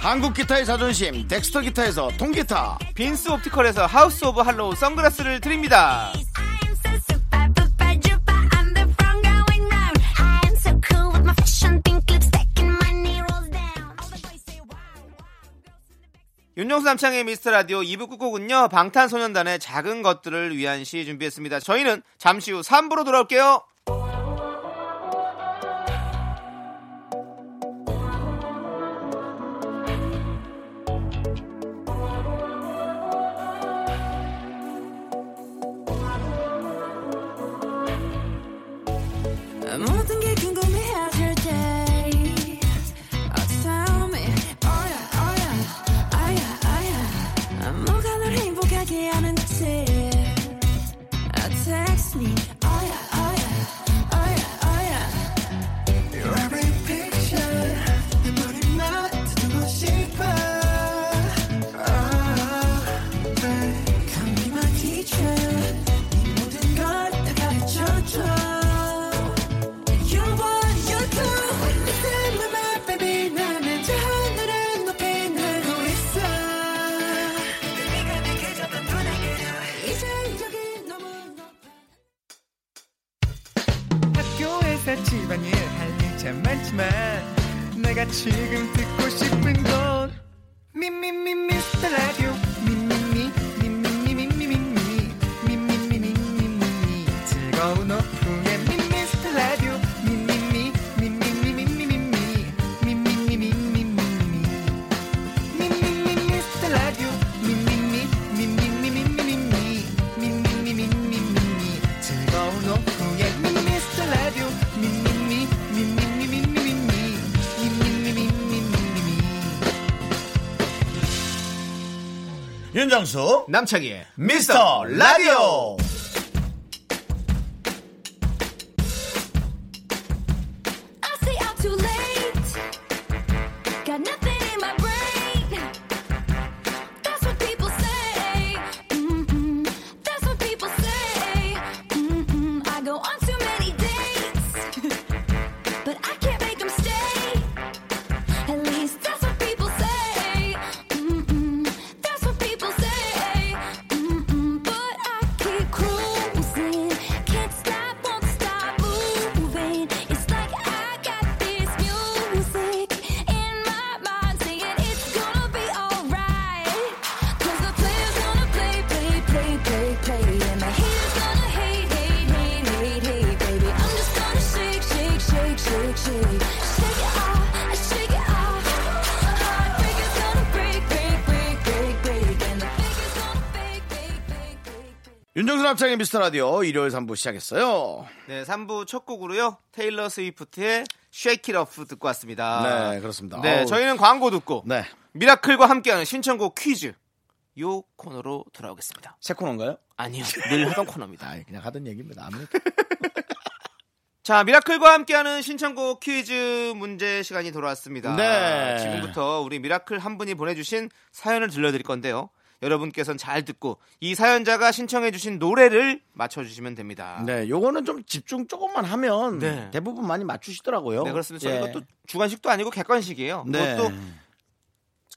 한국 기타의 자존심 덱스터 기타에서 통기타 빈스 옵티컬에서 하우스 오브 할로우 선글라스를 드립니다. 윤정수 남창의 미스터 라디오 2부 끝곡은요 방탄소년단의 작은 것들을 위한 시 준비했습니다 저희는 잠시 후 3부로 돌아올게요 No, 윤정수 남창희의 미스터 라디오 남창희 미스터 라디오 일요일 3부 시작했어요. 네 3부 첫 곡으로요 테일러 스위프트의 It Off 듣고 왔습니다 네, 그렇습니다. 네 어우. 저희는 광고 듣고 네. 미라클과 함께하는 신청곡 퀴즈 요 코너로 돌아오겠습니다 새 코너인가요? 아니요 늘 하던 코너입니다 아, 그냥 하던 얘기입니다. 아무래도. 자, 미라클과 함께하는 신청곡 퀴즈 문제 시간이 돌아왔습니다. 네. 지금부터 우리 미라클 한 분이 보내주신 사연을 들려드릴 건데요. 여러분께서는 잘 듣고 이 사연자가 신청해주신 노래를 맞춰주시면 됩니다. 네, 요거는 좀 집중 조금만 하면 네. 대부분 많이 맞추시더라고요. 네, 그렇습니다. 예. 이것도 주관식도 아니고 객관식이에요. 네. 그것도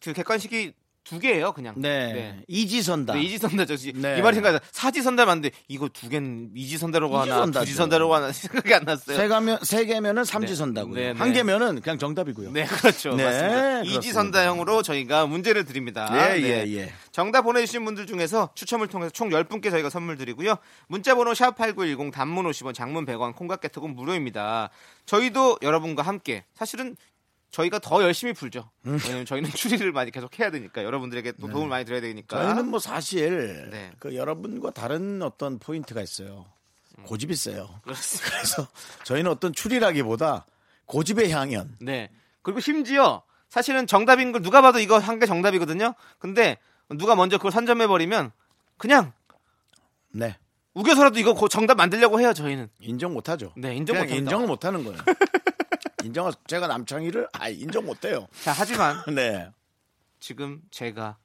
그 객관식이 두 개예요, 그냥. 네. 이지선다. 네, 이지선다죠. 네. 이 말이 생각나. 사지선다 맞는데 이거 두 개는 이지선다라고 하나. 두지선다라고 하나 생각이 안 났어요. 세 가면 세 개면은 삼지선다고요. 네, 네. 한 개면은 그냥 정답이고요. 네, 그렇죠. 네, 맞습니다. 이지선다형으로 저희가 문제를 드립니다. 예, 네. 예, 예. 정답 보내 주신 분들 중에서 추첨을 통해서 총 10분께 저희가 선물 드리고요. 문자 번호 샵8910 단문 50원, 장문 100원, 콩깍개톡은 무료입니다. 저희도 여러분과 함께 사실은 저희가 더 열심히 불죠. 왜냐면 저희는 추리를 많이 계속 해야 되니까 여러분들에게 또 도움을 많이 드려야 되니까. 저희는 뭐 사실 네. 그 여러분과 다른 어떤 포인트가 있어요. 고집이 세요. 그렇습니다. 그래서 저희는 어떤 추리라기보다 고집의 향연. 네. 그리고 심지어 사실은 정답인 걸 누가 봐도 이거 한개 정답이거든요. 근데 누가 먼저 그걸 선점해 버리면 그냥 네. 우겨서라도 이거 고- 정답 만들려고 해요. 저희는. 인정 못하죠. 네, 인정 그냥 못합니다. 인정을 못하는 거예요. 인정을 제가 남창희를 아 인정 못해요. 자, 하지만 네. 지금 제가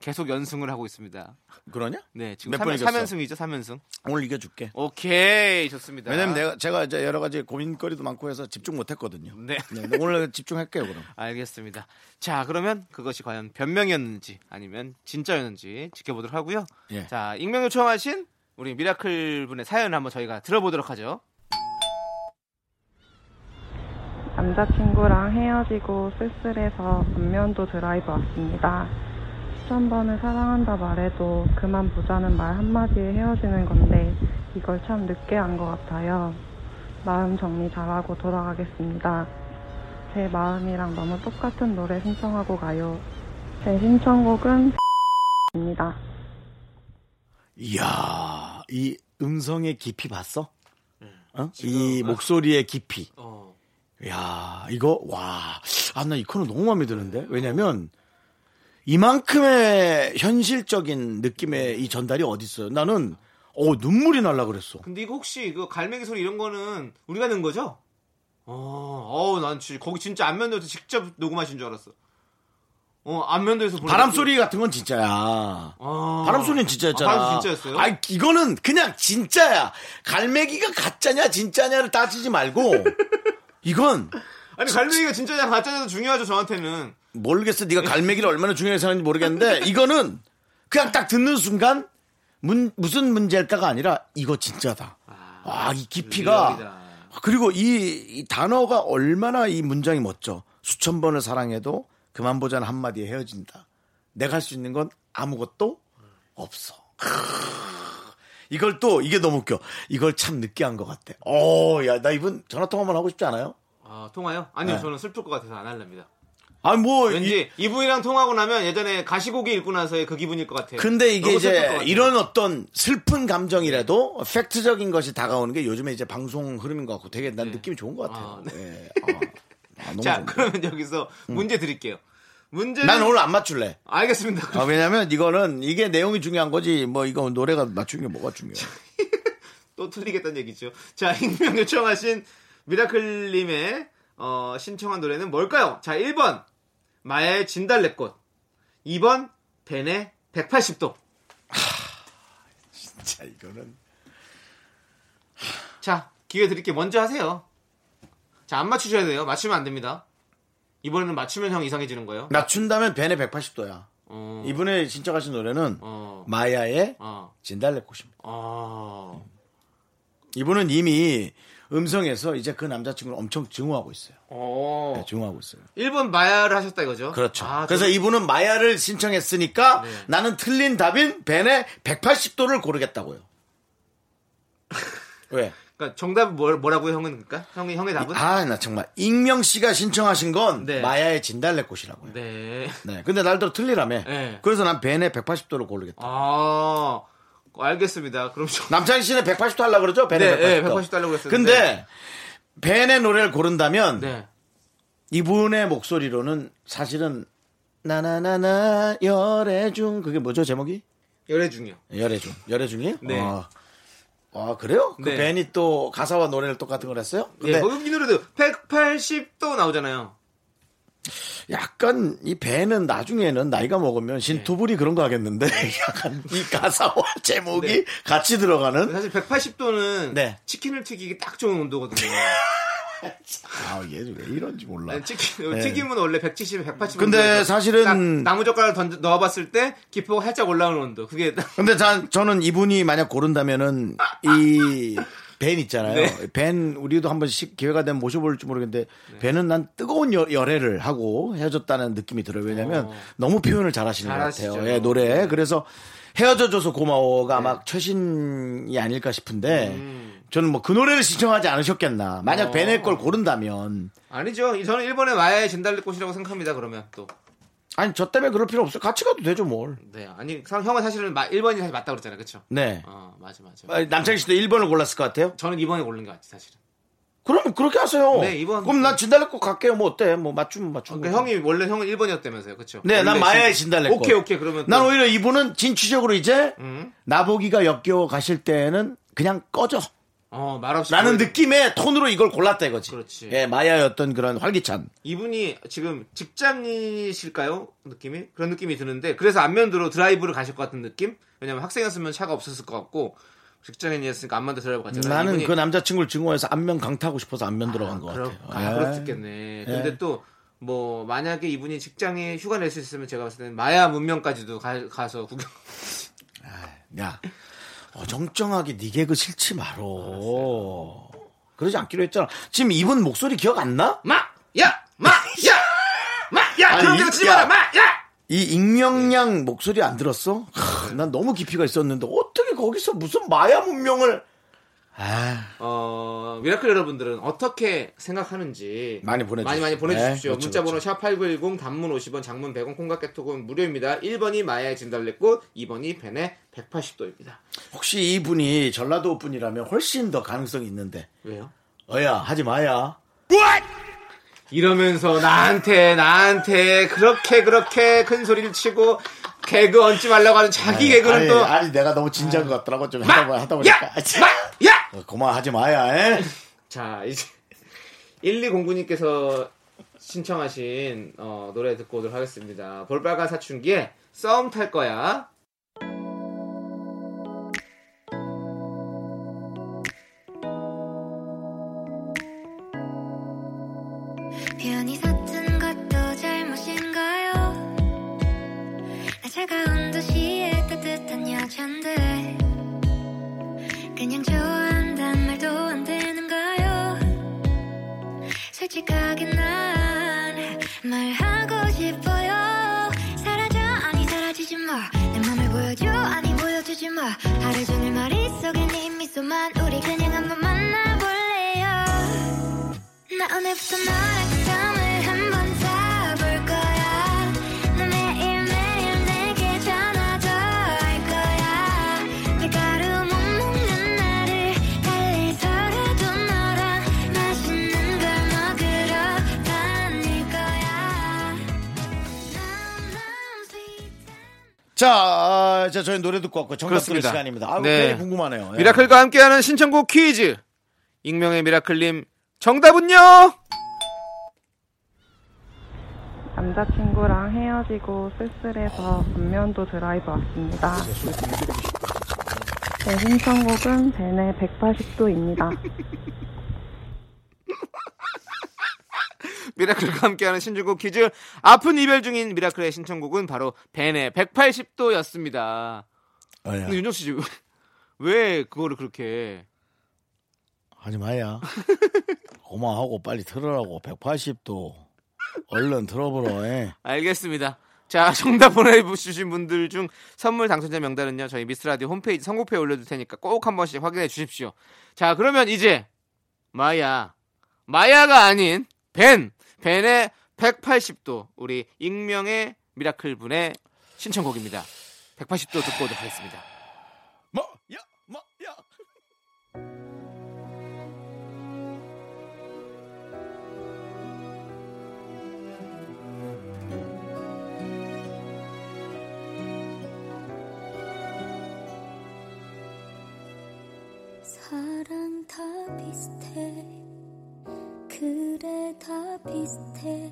계속 연승을 하고 있습니다. 그러냐? 네, 지금 몇 3, 번 이겼어? 3연승이죠, 3연승. 오늘 이겨줄게. 오케이, 좋습니다. 왜냐면 내가 제가 이제 여러 가지 고민거리도 많고 해서 집중 못했거든요. 네. 네, 근데 오늘 집중할게요 그럼. 알겠습니다. 자, 그러면 그것이 과연 변명이었는지 아니면 진짜였는지 지켜보도록 하고요. 예. 자, 익명 요청하신 우리 미라클 분의 사연을 한번 저희가 들어보도록 하죠. 남자친구랑 헤어지고 쓸쓸해서 안면도 드라이브 왔습니다. 수천 번을 사랑한다 말해도 그만 보자는 말 한마디에 헤어지는 건데 이걸 참 늦게 한 것 같아요. 마음 정리 잘하고 돌아가겠습니다. 제 마음이랑 너무 똑같은 노래 신청하고 가요. 제 신청곡은 입니다. 이야 이 음성의 깊이 봤어? 어? 지금, 이 목소리의 깊이. 어. 야 이거 와. 아 나 이 코너 너무 마음에 드는데. 왜냐면 이만큼의 현실적인 느낌의 이 전달이 어디 있어요? 나는 어 눈물이 날라 그랬어. 근데 이거 혹시 그 갈매기 소리 이런 거는 우리가 낸 거죠? 어, 어우, 난 지- 거기 진짜 안면도에서 직접 녹음하신 줄 알았어. 어, 안면도에서 바람 소리 같은 건 진짜야. 아. 바람 소리는 진짜였잖아. 아, 바람 진짜였어요? 아이, 이거는 그냥 진짜야. 갈매기가 가짜냐 진짜냐를 따지지 말고 이건 아니 갈매기가 진짜냐 가짜냐도 중요하죠 저한테는. 모르겠어. 네가 갈매기를 얼마나 중요하게 생각하는지 모르겠는데 이거는 그냥 딱 듣는 순간 문- 무슨 문제일까가 아니라 이거 진짜다. 아, 이 깊이가 리얼이다. 그리고 이, 이 단어가 얼마나 이 문장이 멋져. 수천 번을 사랑해도 그만 보자는 한마디에 헤어진다. 내가 할 수 있는 건 아무것도 없어. 크으. 이걸 또 이게 너무 웃겨. 이걸 참 늦게 한 것 같아. 어, 야, 나 이분 전화 통화 한번 하고 싶지 않아요? 아 통화요? 아니요 네. 저는 슬플 것 같아서 안 할랍니다. 아, 뭐 왠지 이, 분이랑 통하고 나면 예전에 가시고기 읽고 나서의 그 기분일 것 같아요. 근데 이게 이제. 이런 어떤 슬픈 감정이라도 팩트적인 것이 다가오는 게 요즘에 이제 방송 흐름인 것 같고 되게 난 네. 느낌이 좋은 것 같아요. 아, 예. 아, 아, 너무 자 좋은데. 그러면 여기서 문제 드릴게요. 문제는 난 오늘 안 맞출래. 알겠습니다. 아, 왜냐면 이거는 이게 내용이 중요한 거지 뭐 이거 노래가 맞추는 게 뭐가 중요해. 또 틀리겠다는 얘기죠. 자, 익명 요청하신 미라클님의 어, 신청한 노래는 뭘까요? 자, 1번 마야의 진달래꽃 2번 벤의 180도 자 이거는 자, 기회 드릴게요. 먼저 하세요. 자, 안 맞추셔야 돼요. 맞추면 안 됩니다. 이번에는 맞추면 형 이상해지는 거예요. 맞춘다면 벤의 180도야. 어, 이분의 신청하신 노래는 어, 마야의 어, 진달래꽃입니다. 어. 이분은 이미 음성에서 이제 그 남자친구를 엄청 증오하고 있어요. 어. 네, 증오하고 있어요. 1번 마야를 하셨다 이거죠? 그렇죠. 아, 그래서 저는- 이분은 마야를 신청했으니까 네. 나는 틀린 답인 벤의 180도를 고르겠다고요. 왜? 그러니까 정답은 뭐, 뭐라고요, 형은? 그러니까? 형이, 형의 답은? 아, 나 정말 익명 씨가 신청하신 건 네. 마야의 진달래꽃이라고요. 네. 네. 근데 날도 틀리라며. 네. 그래서 난 벤의 180도를 고르겠다. 아, 알겠습니다. 그럼 저, 남창희 씨는 180도 하려고 그러죠? 벤의 네, 180도. 네, 180도 하려고 했었는데. 근데 벤의 노래를 고른다면 네. 이분의 목소리로는 사실은 나나나나 열애중 그게 뭐죠 제목이? 열애 중이요. 열애중 열애중이? 네. 아, 아, 그래요? 그 네. 벤이 또 가사와 노래를 똑같은 걸 했어요? 예, 근데 거기 이 노래도 180도 나오잖아요. 약간 이 벤은 나중에는 나이가 먹으면 신토불이 그런 거 하겠는데 약간 이 가사와 제목이 네. 같이 들어가는 사실 180도는 네. 치킨을 튀기기 딱 좋은 온도거든요. 아, 얘 왜 이런지 몰라. 네, 치킨, 네. 튀김은 원래 170, 180. 근데 사실은- 나무 젓가락 던져 넣어봤을 때 기포가 살짝 올라오는 온도. 그게 딱- 근데 자, 저는 이분이 만약 고른다면은 이 벤 있잖아요. 네. 벤 우리도 한 번씩 기회가 되면 모셔볼지 모르겠는데 벤은 난 뜨거운 여- 열애를 하고 헤어졌다는 느낌이 들어요. 왜냐면 어. 너무 표현을 잘하시는 것 잘하시죠. 같아요. 예, 노래. 네. 그래서 헤어져줘서 고마워가 아마 최신이 아닐까 싶은데 음. 저는 뭐 그 노래를 신청하지 않으셨겠나. 만약 어. 베네 걸 고른다면. 아니죠. 저는 일본의 마야의 진달래꽃이라고 생각합니다. 그러면 또. 아니, 저 때문에 그럴 필요 없어요. 같이 가도 되죠, 뭘. 네. 아니, 상- 형은 사실은 마, 1번이 사실 맞다고 그랬잖아요. 그쵸? 네. 어, 맞아, 맞아. 아, 남창희 씨도 1번을 골랐을 것 같아요? 저는 2번에 고른 것 같지, 사실은. 그럼 그렇게 하세요. 네, 이번- 그럼 난 진달래꽃 갈게요. 뭐 어때? 뭐 맞추면 맞추고. 그러니까 형이, 원래 형은 1번이었다면서요. 그쵸? 네, 난 마야의 진- 진달래꽃. 오케이, 오케이. 그러면. 난 또- 오히려 이분은 진취적으로 이제 음. 나보기가 역겨워 가실 때는 그냥 꺼져. 어, 말없이. 라는 보여- 느낌의 톤으로 이걸 골랐다 이거지. 그렇지. 예, 마야의 어떤 그런 활기찬. 이분이 지금 직장이실까요? 느낌이? 그런 느낌이 드는데, 그래서 안면도로 드라이브를 가실 것 같은 느낌? 왜냐면 학생이었으면 차가 없었을 것 같고, 직장인이었으니까 안면도 드라이브 갔잖아요. 나는 이분이- 그 남자친구를 증오해서 안면 강타고 싶어서 안면 들어간 것 그럴, 같아요. 아, 예. 있겠네. 근데 또, 뭐, 만약에 이분이 직장에 휴가 낼 수 있으면 제가 봤을 때는 마야 문명까지도 가, 서 구경. 야, 어정쩡하게 네 개그 싫지 말어. 그러지 않기로 했잖아. 지금 이분 목소리 기억 안 나? 마! 야! 마! 야! 마! 야! 아니, 그럼 내가 치지 야. 마라! 마! 야! 이 익명량 목소리 안 들었어? 하, 난 너무 깊이가 있었는데 어떻게 거기서 무슨 마야 문명을 아, 어, 미라클 여러분들은 어떻게 생각하는지 많이 보내주십시오. 많이 많이 보내 주십시오. 네, 그렇죠, 문자 번호 샵8910 단문 50원, 장문 100원, 콩과 카톡은 무료입니다. 1번이 마야의 진달래꽃, 2번이 벤의 180도입니다. 혹시 이분이 전라도 분이라면 훨씬 더 가능성이 있는데 왜요? 어야 하지 마야 이러면서 나한테 나한테 그렇게 그렇게 큰 소리를 치고 개그 얹지 말라고 하는 자기 개그는 아니, 또 아니 내가 너무 진지한 것 같더라고 좀 마! 하다, 보- 하다 보니까 야! 마! 야! 어, 그만 하지 마야 에? 자, 이제 1209님께서 신청하신 어, 노래 듣고 오도록 하겠습니다. 볼빨간 사춘기에 썸 탈 거야. 자 저희 노래 듣고 왔고 정답 들을 그렇습니다. 시간입니다. 아, 네. 굉장히 궁금하네요. 예. 미라클과 함께하는 신청곡 퀴즈. 익명의 미라클님 정답은요? 남자친구랑 헤어지고 쓸쓸해서 안면도 드라이브 왔습니다. 제 신청곡은 벤의 180도입니다. 미라클과 함께하는 신청곡 퀴즈. 아픈 이별 중인 미라클의 신청곡은 바로 벤의 180도였습니다. 어야, 근데 윤정 씨, 왜 그거를 그렇게 하지 마야. 고마하고 빨리 틀으라고 180도 얼른 틀어보러 해. 알겠습니다. 자, 정답 보내주신 분들 중 선물 당첨자 명단은요, 저희 미스라디오 홈페이지 선곡표에 올려둘 테니까 꼭 한 번씩 확인해 주십시오. 자, 그러면 이제, 마야, 마야가 아닌 벤, 벤의 180도, 우리 익명의 미라클 분의 신청곡입니다. 180도 듣고 오도록 하겠습니다. 뭐, 야, 뭐, 야. 사랑 다 비슷해 그래 다 비슷해.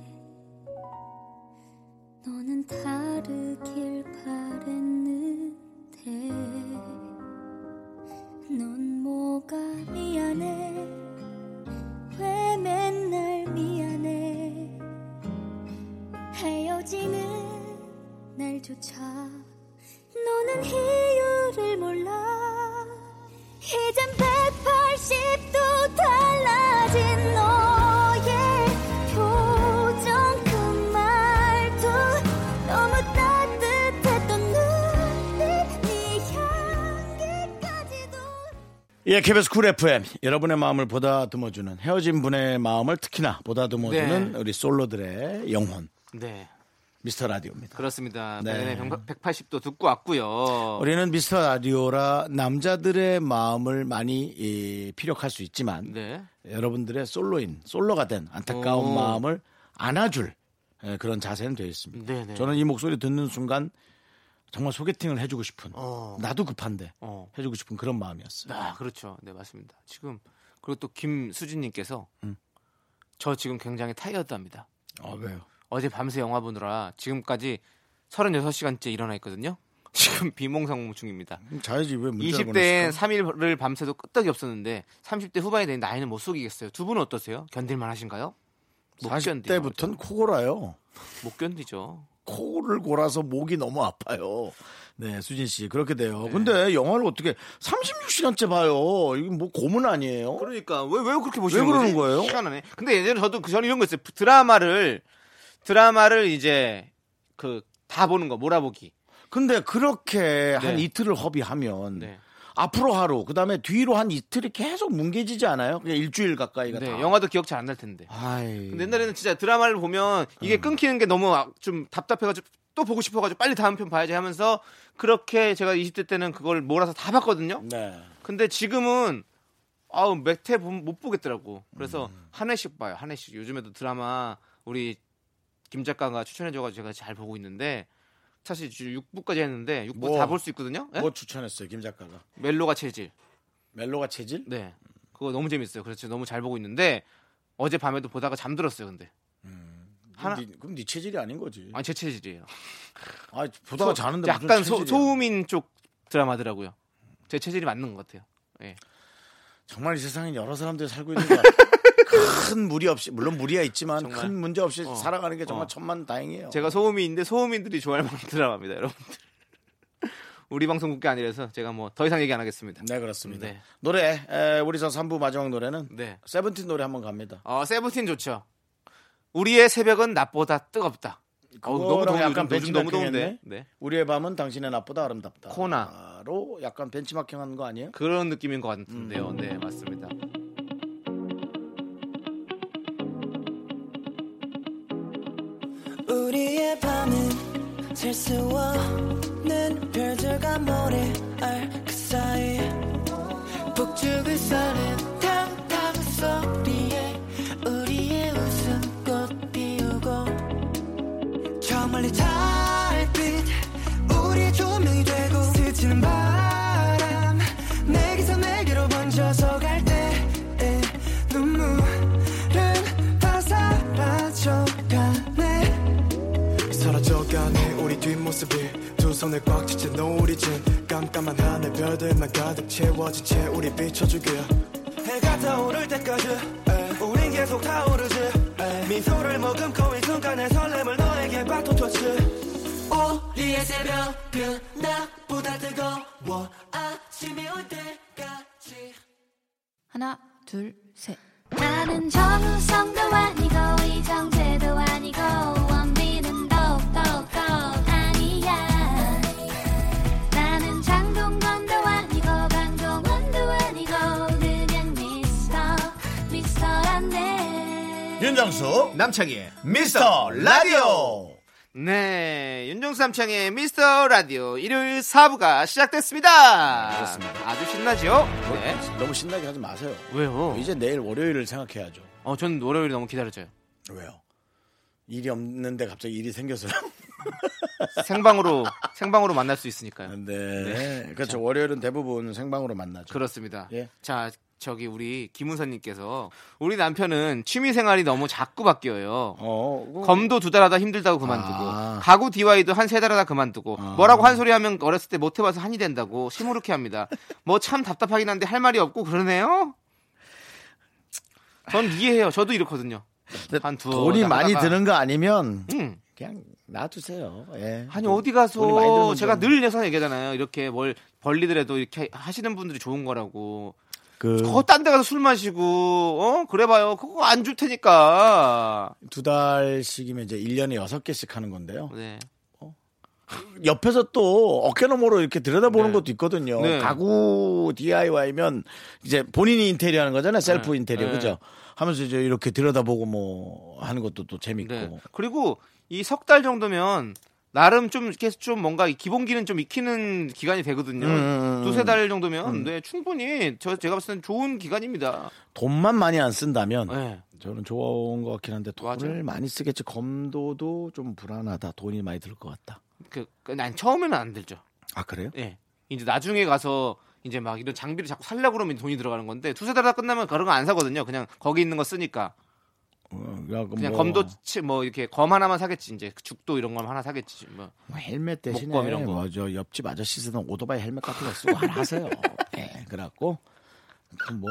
너는 다르길 바랬는데. 넌 뭐가 미안해? 왜 맨날 미안해? 헤어지는 날조차 너는 이유를 몰라. 이젠 180도 달라진 너 예, KBS 쿨 FM. 여러분의 마음을 보다듬어주는 헤어진 분의 마음을 특히나 보다듬어주는 네. 우리 솔로들의 영혼. 네. 미스터 라디오입니다. 그렇습니다. 네. 네. 180도 듣고 왔고요. 우리는 미스터 라디오라 남자들의 마음을 많이 이, 피력할 수 있지만 네. 여러분들의 솔로인, 솔로가 된 안타까운 오. 마음을 안아줄 예, 그런 자세는 되어 있습니다. 네네. 저는 이 목소리 듣는 순간 정말 소개팅을 해주고 싶은 어. 나도 급한데 어. 해주고 싶은 그런 마음이었어요. 아, 그렇죠. 네, 맞습니다. 지금 그리고 또 김수진님께서 음. 저 지금 굉장히 타이어드합니다. 아, 왜요? 어제 밤새 영화 보느라 지금까지 36시간째 일어나 있거든요. 지금 비몽사몽 중입니다. 자야지 왜 문자 20대엔 3일을 밤새도 끄떡이 없었는데 30대 후반이 된 나이는 못 속이겠어요. 두 분은 어떠세요? 견딜만 하신가요? 못 견디죠. 40대부터는 코 골아요. 못 견디죠. 코를 골아서 목이 너무 아파요. 네, 수진 씨 그렇게 돼요. 근데 영화를 어떻게 36시간째 봐요? 이게 뭐 고문 아니에요? 그러니까 왜 왜 그렇게 보시는 왜 그러는? 거예요? 희한하네. 근데 예전에 저도 그- 저는 이런 거 있어요. 드라마를 드라마를 이제 그 다 보는 거 몰아보기. 근데 그렇게 한 네. 이틀을 허비하면 네. 앞으로 하루, 그 다음에 뒤로 한 이틀이 계속 뭉개지지 않아요? 그냥 일주일 가까이가 네, 다. 영화도 기억 잘 안 날 텐데. 아이. 근데 옛날에는 진짜 드라마를 보면 이게 음. 끊기는 게 너무 아- 좀 답답해가지고 또 보고 싶어가지고 빨리 다음 편 봐야지 하면서 그렇게 제가 20대 때는 그걸 몰아서 다 봤거든요. 네. 근데 지금은 아우 몇회 못 보겠더라고. 그래서 음. 한 회씩 봐요. 한 회씩. 요즘에도 드라마 우리 김 작가가 추천해줘가지고 제가 잘 보고 있는데 사실 지금 6부까지 했는데 6부 뭐, 다볼 수 있거든요. 예? 뭐 추천했어요, 김 작가가? 멜로가 체질. 멜로가 체질? 네. 그거 너무 재밌어요. 그래서 너무 잘 보고 있는데 어제 밤에도 보다가 잠들었어요. 근데 하나- 그럼, 네, 그럼 네 체질이 아닌 거지. 아니 제 체질이에요. 아, 보다가 자는데 약간 소. 소음인 쪽 드라마더라고요. 제 체질이 맞는 것 같아요. 예. 정말 이 세상에 여러 사람들이 살고 있는 거야. 큰 무리 없이 물론 무리야 있지만 정말. 큰 문제 없이 어. 살아가는 게 정말 어. 천만 다행이에요. 제가 소음인인데 소음인들이 좋아할 만한 드라마입니다, 여러분들. 우리 방송국게 아니라서 제가 뭐 더 이상 얘기 안 하겠습니다. 네 그렇습니다. 네. 노래 에, 우리 저 3부 마지막 노래는 네. 세븐틴 노래 한번 갑니다. 어, 세븐틴 좋죠. 우리의 새벽은 낮보다 뜨겁다. 어우, 너무 더운데 약간 요즘, 요즘 너무 더운데. 네. 우리의 밤은 당신의 낮보다 아름답다. 코나. 로 약간 벤치마킹한 거 아니에요? 그런 느낌인 것 같은데요. 네, 맞습니다. 셀수 없는 별들과 모래알 그 사이 북쪽을 써는 손을 꽉 쥐채 노리진 깜깜한 하늘 별들만 가득 채워진 채 우리 비춰주길. 해가 떠오를 때까지 우린 계속 타오르지. 미소를 머금고 이 순간의 설렘을 너에게 바토토치. 우리의 새벽은 나보다 뜨거워 아침이 올 때까지. 하나, 둘, 셋. 나는 정우성도 아니고 이정재도 아니고 원빈은 윤정수 남창희의 미스터 라디오. 네, 윤정수 남창의 미스터 라디오 일요일 4부가 시작됐습니다. 그렇습니다. 아주 신나죠? 네. 너무 신나게 하지 마세요. 왜요? 이제 내일 월요일을 생각해야죠. 어, 전 월요일이 너무 기다려져요. 왜요? 일이 없는데 갑자기 일이 생겨서요. 생방으로 생방으로 만날 수 있으니까요. 네. 그렇죠. 월요일은 대부분 생방으로 만나죠. 그렇습니다. 예. 자, 저기 우리 김은선님께서 우리 남편은 취미 생활이 너무 자꾸 바뀌어요. 어, 그거- 검도 두 달 하다 힘들다고 그만두고 아. 가구 DIY도 한 세 달 하다 그만두고 아. 뭐라고 한 소리 하면 어렸을 때 못 해봐서 한이 된다고 시무룩해 합니다. 뭐 참 답답하긴 한데 할 말이 없고 그러네요. 전 이해해요. 저도 이렇거든요. 근데 한 두어 돈이 달 많이. 드는 거 아니면 음. 그냥 놔두세요. 예. 아니 돈- 어디 가서 제가 좀- 늘 예상 얘기하잖아요. 이렇게 뭘 벌리더라도 이렇게 하시는 분들이 좋은 거라고. 그 그거 딴데 가서 술 마시고 어 그래봐요. 그거 안 줄 테니까. 두 달씩이면 이제 1년에 여섯 개씩 하는 건데요. 네. 옆에서 또 어깨너머로 이렇게 들여다보는 네. 것도 있거든요. 네. 가구 DIY면 이제 본인이 인테리어 하는 거잖아요. 셀프 네. 인테리어. 네. 그죠? 하면서 이제 이렇게 들여다보고 뭐 하는 것도 또 재밌고. 네. 그리고 이 석 달 정도면 나름 좀 이렇게 좀 뭔가 이 기본기는 좀 익히는 기간이 되거든요. 음, 음, 음. 두세 달 정도면 네, 충분히 저 제가 봤을 때는 좋은 기간입니다. 돈만 많이 안 쓴다면 네. 저는 좋은 것 같긴 한데 돈을 맞아요. 많이 쓰겠지. 검도도 좀 불안하다. 돈이 많이 들 것 같다. 그, 그, 난 처음에는 안 들죠. 아 그래요? 예. 이제 나중에 가서 이제 막 이런 장비를 자꾸 살려고 그러면 돈이 들어가는 건데 두세 달 다 끝나면 그런 거 안 사거든요. 그냥 거기 있는 거 쓰니까. 어, 야, 그 그냥 뭐, 검도 치- 뭐 이렇게 검 하나만 사겠지. 이제 죽도 이런 거 하나 사겠지. 뭐. 뭐 헬멧 대신에 이런 거. 뭐저 옆집 아저씨 쓰던 오토바이 헬멧 같은 거 쓰고 하나 하세요. 예, 그래갖고 그뭐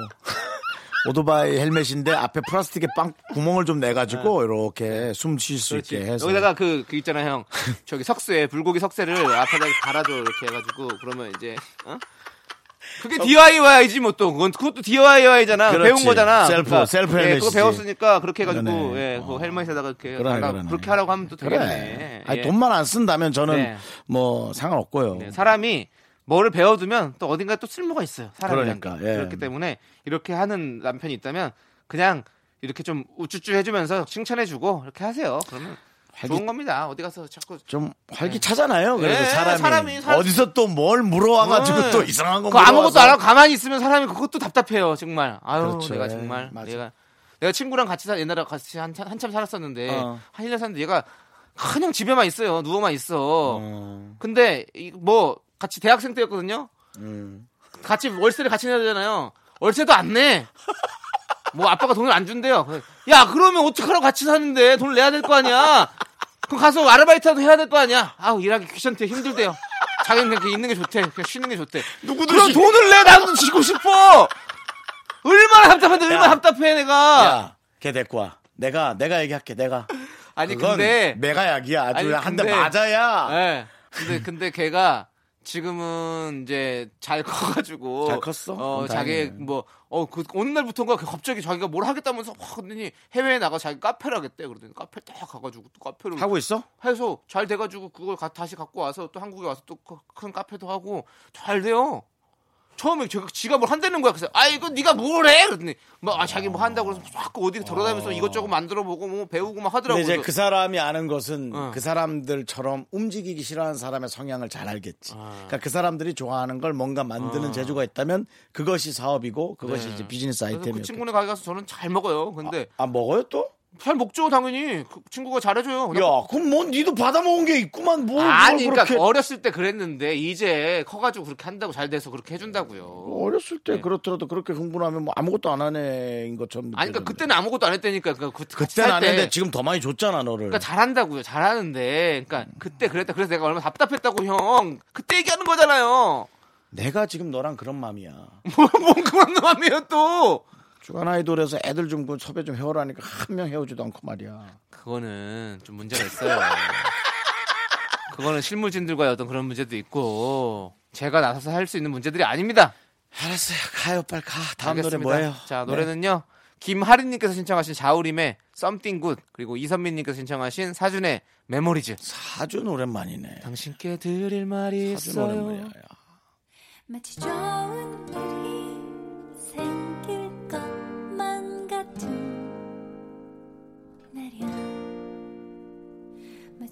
오토바이 헬멧인데 앞에 플라스틱에 빵 구멍을 좀 내가지고 이렇게 숨 쉴수 네. 있게 해서 여기다가 그, 그 있잖아요, 형. 저기 석쇠, 불고기 석쇠를 앞에다 달아줘, 이렇게 해가지고, 그러면 이제, 어? 그게 DIY이지, 뭐 또. 그건, 그것도 DIY잖아. 그렇지. 배운 거잖아. 셀프, 셀프 예, 그거. 배웠으니까 그렇게 해가지고, 그러네. 예, 그 어. 헬멧에다가 이렇게. 그러네, 그러네. 그렇게 하라고 하면 또 되겠네. 그래. 아니, 예. 돈만 안 쓴다면 저는 네. 뭐 상관없고요. 네, 사람이 뭐를 배워두면 또 어딘가 또 쓸모가 있어요. 사람이란 그러니까, 게. 예. 그렇기 때문에 이렇게 하는 남편이 있다면 그냥 이렇게 좀 우쭈쭈 해주면서 칭찬해주고 이렇게 하세요. 그러면 활기- 좋은 겁니다. 어디 가서 자꾸 좀 활기차잖아요. 그래서 네, 사람이, 사람이 살- 어디서 또 뭘 물어와가지고 네. 또 이상한 거 아무것도 물어와서. 안 하고 가만히 있으면 사람이 그것도 답답해요. 정말. 아유 그렇죠. 내가 예, 정말 맞아. 내가 내가 친구랑 같이 사, 옛날에 같이 한, 한참 살았었는데 어. 한 1년 살았는데 얘가 그냥 집에만 있어요. 누워만 있어. 어, 근데 이- 뭐 같이 대학생 때였거든요. 음. 같이 월세를 같이 내야 되잖아요. 월세도 안 내. 뭐 아빠가 돈을 안 준대요. 야 그러면 어떡하라고 같이 사는데 돈을 내야 될 거 아니야. 그럼 가서 아르바이트라도 해야 될 거 아니야. 아우 일하기 귀찮대 힘들대요. 자기는 그냥 있는 게 좋대. 그냥 쉬는 게 좋대. 누구도 그럼 쉬- 돈을 내 나도 쉬고 싶어. 얼마나 답답한데 얼마나 야. 답답해 내가. 야, 걔 데리고 와. 내가 내가 얘기할게. 내가. 아니 근데 메가약이야. 아주 아니, 한대 맞아야. 예. 근데 근데 걔가 지금은 이제 잘 커가지고 잘 컸어? 어 자기. 뭐어그 어느 날부터인가 갑자기 자기가 뭘 하겠다면서 확 그러더니 해외에 나가 자기 카페를 하겠대 그러더니 카페 딱 가가지고 또 카페를 하고 있어? 해서 잘 돼가지고 그걸 가- 다시 갖고 와서 또 한국에 와서 또 큰 카페도 하고 잘 돼요. 처음에 제가 뭘 한다는 거야. 그래서 아 이거 네가 뭘 해? 그랬더니 뭐아 자기 뭐 한다고 그래서 자꾸 어디 돌아다니면서 이것저것 만들어 보고 뭐 배우고 막 하더라고. 근데 이제 그 사람이 아는 것은 어. 그 사람들처럼 움직이기 싫어하는 사람의 성향을 잘 알겠지. 아. 그러니까 그 사람들이 좋아하는 걸 뭔가 만드는 아. 재주가 있다면 그것이 사업이고 그것이 네. 이제 비즈니스 아이템이고. 그 친구네 가게 가서 저는 잘 먹어요. 근데 아 먹어요 또? 잘 먹죠 당연히 그 친구가 잘해줘요. 그냥 야, 그럼 뭐 니도 받아 먹은 게 있구만 뭐. 아니 뭘 그러니까 그렇게 어렸을 때 그랬는데 이제 커가지고 그렇게 한다고 잘 돼서 그렇게 해준다고요. 어렸을 때 네. 그렇더라도 그렇게 흥분하면 뭐 아무것도 안 하네인 것처럼. 아니 그러니까. 그때는 아무것도 안 했다니까. 그러니까 그, 같이 그때는 살안 때. 했는데 지금 더 많이 줬잖아 너를. 그러니까 잘한다고요. 잘하는데. 그러니까 그때 그랬다. 그래서 내가 얼마나 답답했다고 형. 그때 얘기하는 거잖아요. 내가 지금 너랑 그런 마음이야. 뭐, 뭔 그런 놈이에요 또. 주간 아이돌에서 애들 좀 그 섭외 좀 해오라니까 한 명 해오지도 않고 말이야. 그거는 좀 문제가 있어요. 그거는 실무진들과의 어떤 그런 문제도 있고 제가 나서서 할 수 있는 문제들이 아닙니다. 알았어요. 가요 빨리 가. 다음 알겠습니다. 노래 뭐예요? 자 네. 노래는요. 김하린님께서 신청하신 자우림의 Something Good 그리고 이선민님께서 신청하신 사준의 Memories. 사준 오랜만이네. 당신께 드릴 말이 사준 있어요. 오랜만이야. 마치 좋은 일이 생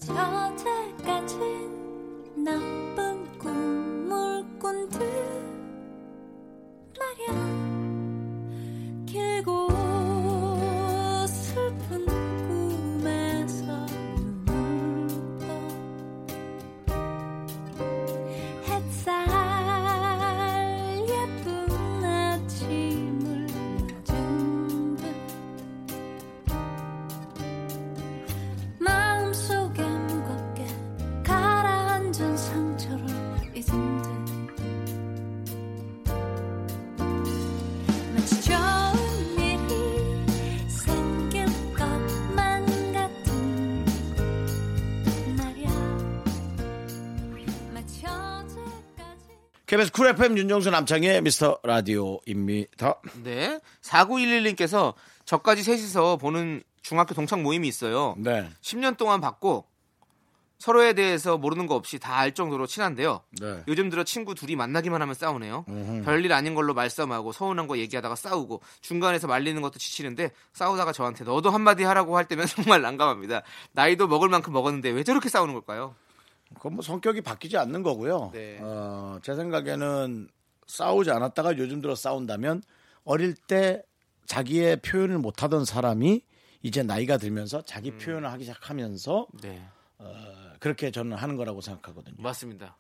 어제까지 나쁜 꿈을 꾼 듯 말이야 KBS 쿨 FM 윤정수 남창희 미스터 라디오입니다. 네. 4911님께서 저까지 셋이서 보는 중학교 동창 모임이 있어요. 네. 10년 동안 봤고 서로에 대해서 모르는 거 없이 다 알 정도로 친한데요. 네. 요즘 들어 친구 둘이 만나기만 하면 싸우네요. 별일 아닌 걸로 말싸움하고 서운한 거 얘기하다가 싸우고 중간에서 말리는 것도 지치는데 싸우다가 저한테 너도 한마디 하라고 할 때면 정말 난감합니다. 나이도 먹을 만큼 먹었는데 왜 저렇게 싸우는 걸까요? 그건 뭐 성격이 바뀌지 않는 거고요. 네. 어, 제 생각에는 싸우지 않았다가 요즘 들어 싸운다면 어릴 때 자기의 표현을 못하던 사람이 이제 나이가 들면서 자기 음. 표현을 하기 시작하면서 네. 그렇게 저는 하는 거라고 생각하거든요. 맞습니다.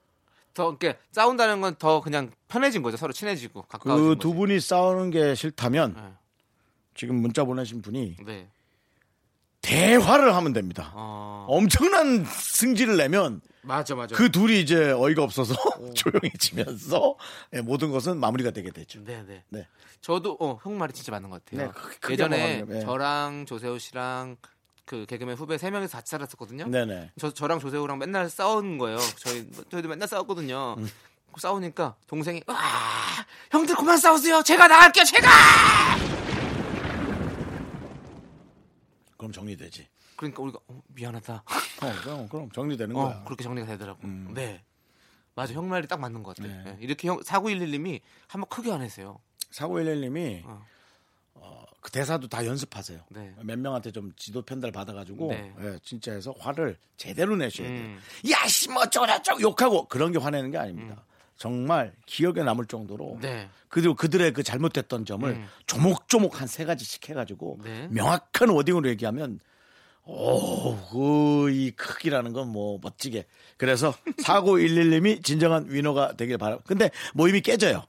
더 이렇게 싸운다는 건 더 그냥 편해진 거죠. 서로 친해지고 가까워진 그. 두 분이 싸우는 게 싫다면 네. 지금 문자 보내신 분이 네. 대화를 하면 됩니다. 어. 엄청난 승질을 내면 맞아 맞아. 그 둘이 이제 어이가 없어서 조용해지면서 예, 모든 것은 마무리가 되게 되죠. 네네. 네. 저도 어, 형 말이 진짜 맞는 것 같아요. 네, 크게- 크게 예전에. 네. 저랑 조세호 씨랑 그 개그맨 후배 세 명이서 같이 살았었거든요. 네네. 저 저랑 조세호랑 맨날 싸우는 거예요. 저희 저희도 맨날 싸웠거든요. 음. 싸우니까 동생이 와 형들 그만 싸우세요. 제가 나갈게요. 제가. 그럼 정리되지. 그러니까 우리가 어, 미안하다. 어, 그럼, 그럼 정리되는 어, 거야. 그렇게 정리가 되더라고. 음. 네. 맞아. 형 말이 딱 맞는 것 같아. 네. 네. 이렇게 형 4911님이 한번 크게 안 했어요. 사고일일님이 어. 어, 그 대사도 다 연습하세요. 네. 몇 명한테 좀 지도 편달 받아가지고 네. 예, 진짜 해서 화를 제대로 내셔야 돼요. 음. 야씨 뭐 어쩌고저쩌고 욕하고 그런 게 화내는 게 아닙니다. 정말 기억에 남을 정도로 네. 그리고 그들의 그 잘못됐던 점을 음. 조목조목 한 세 가지씩 해가지고 네. 명확한 워딩으로 얘기하면 오이 크기라는 건 뭐 멋지게 그래서 4911님이 진정한 위너가 되길 바라. 근데 모임이 깨져요.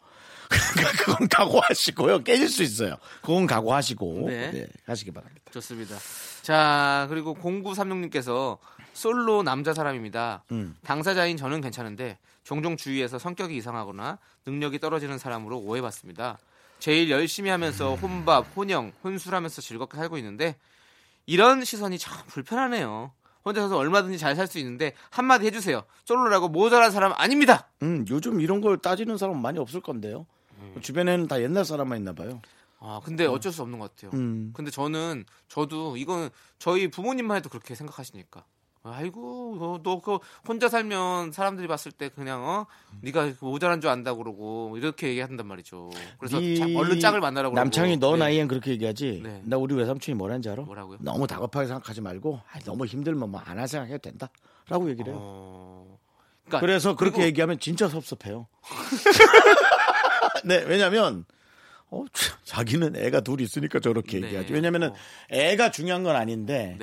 그러니까 그건 각오하시고요. 깨질 수 있어요. 그건 각오하시고 네. 네, 하시기 바랍니다. 좋습니다. 자, 그리고 0936님께서 솔로 남자 사람입니다. 음. 당사자인 저는 괜찮은데 종종 주위에서 성격이 이상하거나 능력이 떨어지는 사람으로 오해받습니다. 제일 열심히 하면서 음. 혼밥, 혼영, 혼술하면서 즐겁게 살고 있는데 이런 시선이 참 불편하네요. 혼자서도 얼마든지 잘 살 수 있는데 한마디 해주세요. 솔로라고 모자란 사람 아닙니다. 음, 요즘 이런 걸 따지는 사람 은 많이 없을 건데요. 음. 주변에는 다 옛날 사람만 있나 봐요. 아, 근데 어쩔 수 없는 것 같아요. 음. 근데 저는 저도 이건 저희 부모님만 해도 그렇게 생각하시니까. 아이고 너그 혼자 살면 사람들이 봤을 때 그냥 어 네가 모자란 줄 안다 그러고 이렇게 얘기한단 말이죠. 그래서 네 자- 얼른 짝을 만나라고. 남창이 너 네. 나이엔 그렇게 얘기하지. 네. 나 우리 외삼촌이 뭐라는지 알아? 뭐라고요? 너무 다급하게 생각하지 말고 아, 너무 힘들면 뭐 안 할 생각해도 된다. 라고 얘기를 해요. 어... 그러니까 그래서 그렇게 그리고- 얘기하면 진짜 섭섭해요. 네, 왜냐면 어, 참, 자기는 애가 둘 있으니까 저렇게 네. 얘기하지. 왜냐면은 어. 애가 중요한 건 아닌데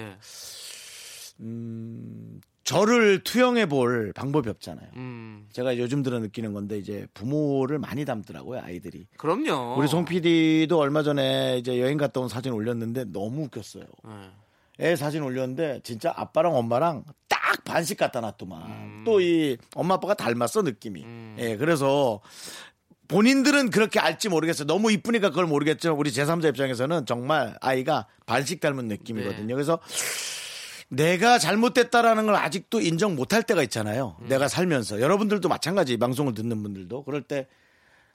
네. 저를 투영해 볼 방법이 없잖아요. 음. 제가 요즘 들어 느끼는 건데 이제 부모를 많이 닮더라고요 아이들이. 그럼요. 우리 송 PD도 얼마 전에 이제 여행 갔다 온 사진 올렸는데 너무 웃겼어요. 네. 애 사진 올렸는데 진짜 아빠랑 엄마랑 딱 반씩 갖다 놨더만. 또이 엄마 아빠가 닮았어 느낌이. 예, 그래서 본인들은 그렇게 알지 모르겠어요. 너무 이쁘니까 그걸 모르겠지만 우리 제3자 입장에서는 정말 아이가 반씩 닮은 느낌이거든요. 네. 그래서 내가 잘못됐다라는 걸 아직도 인정 못할 때가 있잖아요. 내가 살면서 여러분들도 마찬가지 이 방송을 듣는 분들도 그럴 때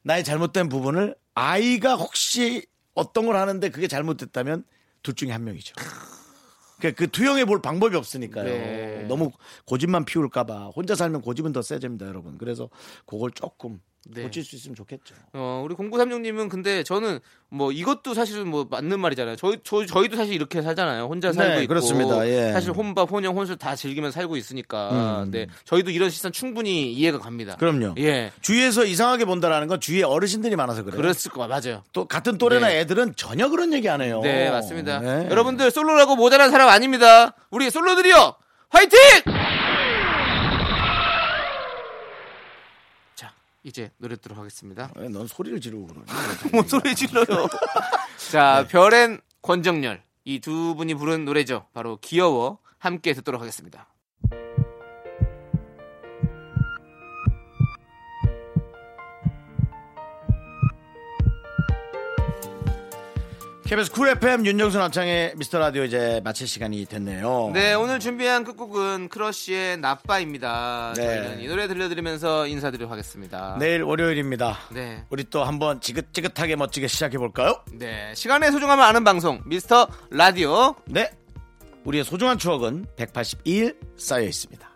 나의 잘못된 부분을 아이가 혹시 어떤 걸 하는데 그게 잘못됐다면 둘 중에 한 명이죠. 그, 그 투영해 볼 방법이 없으니까요. 네. 너무 고집만 피울까봐 혼자 살면 고집은 더 세집니다, 여러분. 그래서 그걸 조금 네. 고칠 수 있으면 좋겠죠. 어, 우리 0936님은 근데 저는 뭐 이것도 사실은 뭐 맞는 말이잖아요. 저희, 저, 저희도 사실 이렇게 살잖아요. 혼자 살고 네, 있고. 그렇습니다. 예. 사실 혼밥, 혼영, 혼술 다 즐기면서 살고 있으니까. 음. 네. 저희도 이런 시선 충분히 이해가 갑니다. 그럼요. 예. 주위에서 이상하게 본다라는 건 주위에 어르신들이 많아서 그래요. 그랬을 거 맞아요. 또 같은 또래나 네. 애들은 전혀 그런 얘기 안 해요. 네, 맞습니다. 네. 여러분들 솔로라고 모자란 사람 아닙니다. 우리 솔로들이요. 화이팅! 자, 이제 노래 듣도록 하겠습니다. 왜넌 소리를 지르고 그러니? 뭔 소리 질러요? 자, 별엔 권정열 이 두 분이 부른 노래죠. 바로 귀여워 함께 듣도록 하겠습니다. KBS 쿨 FM 윤정수 남창희 미스터 라디오 이제 마칠 시간이 됐네요. 네, 오늘 준비한 끝곡은 크러쉬의 나빠입니다. 네. 저희는 이 노래 들려드리면서 인사드리도록 하겠습니다. 내일 월요일입니다. 네. 우리 또 한번 지긋지긋하게 멋지게 시작해 볼까요? 네, 시간의 소중함을 아는 방송 미스터 라디오. 네. 우리의 소중한 추억은 182일 쌓여 있습니다.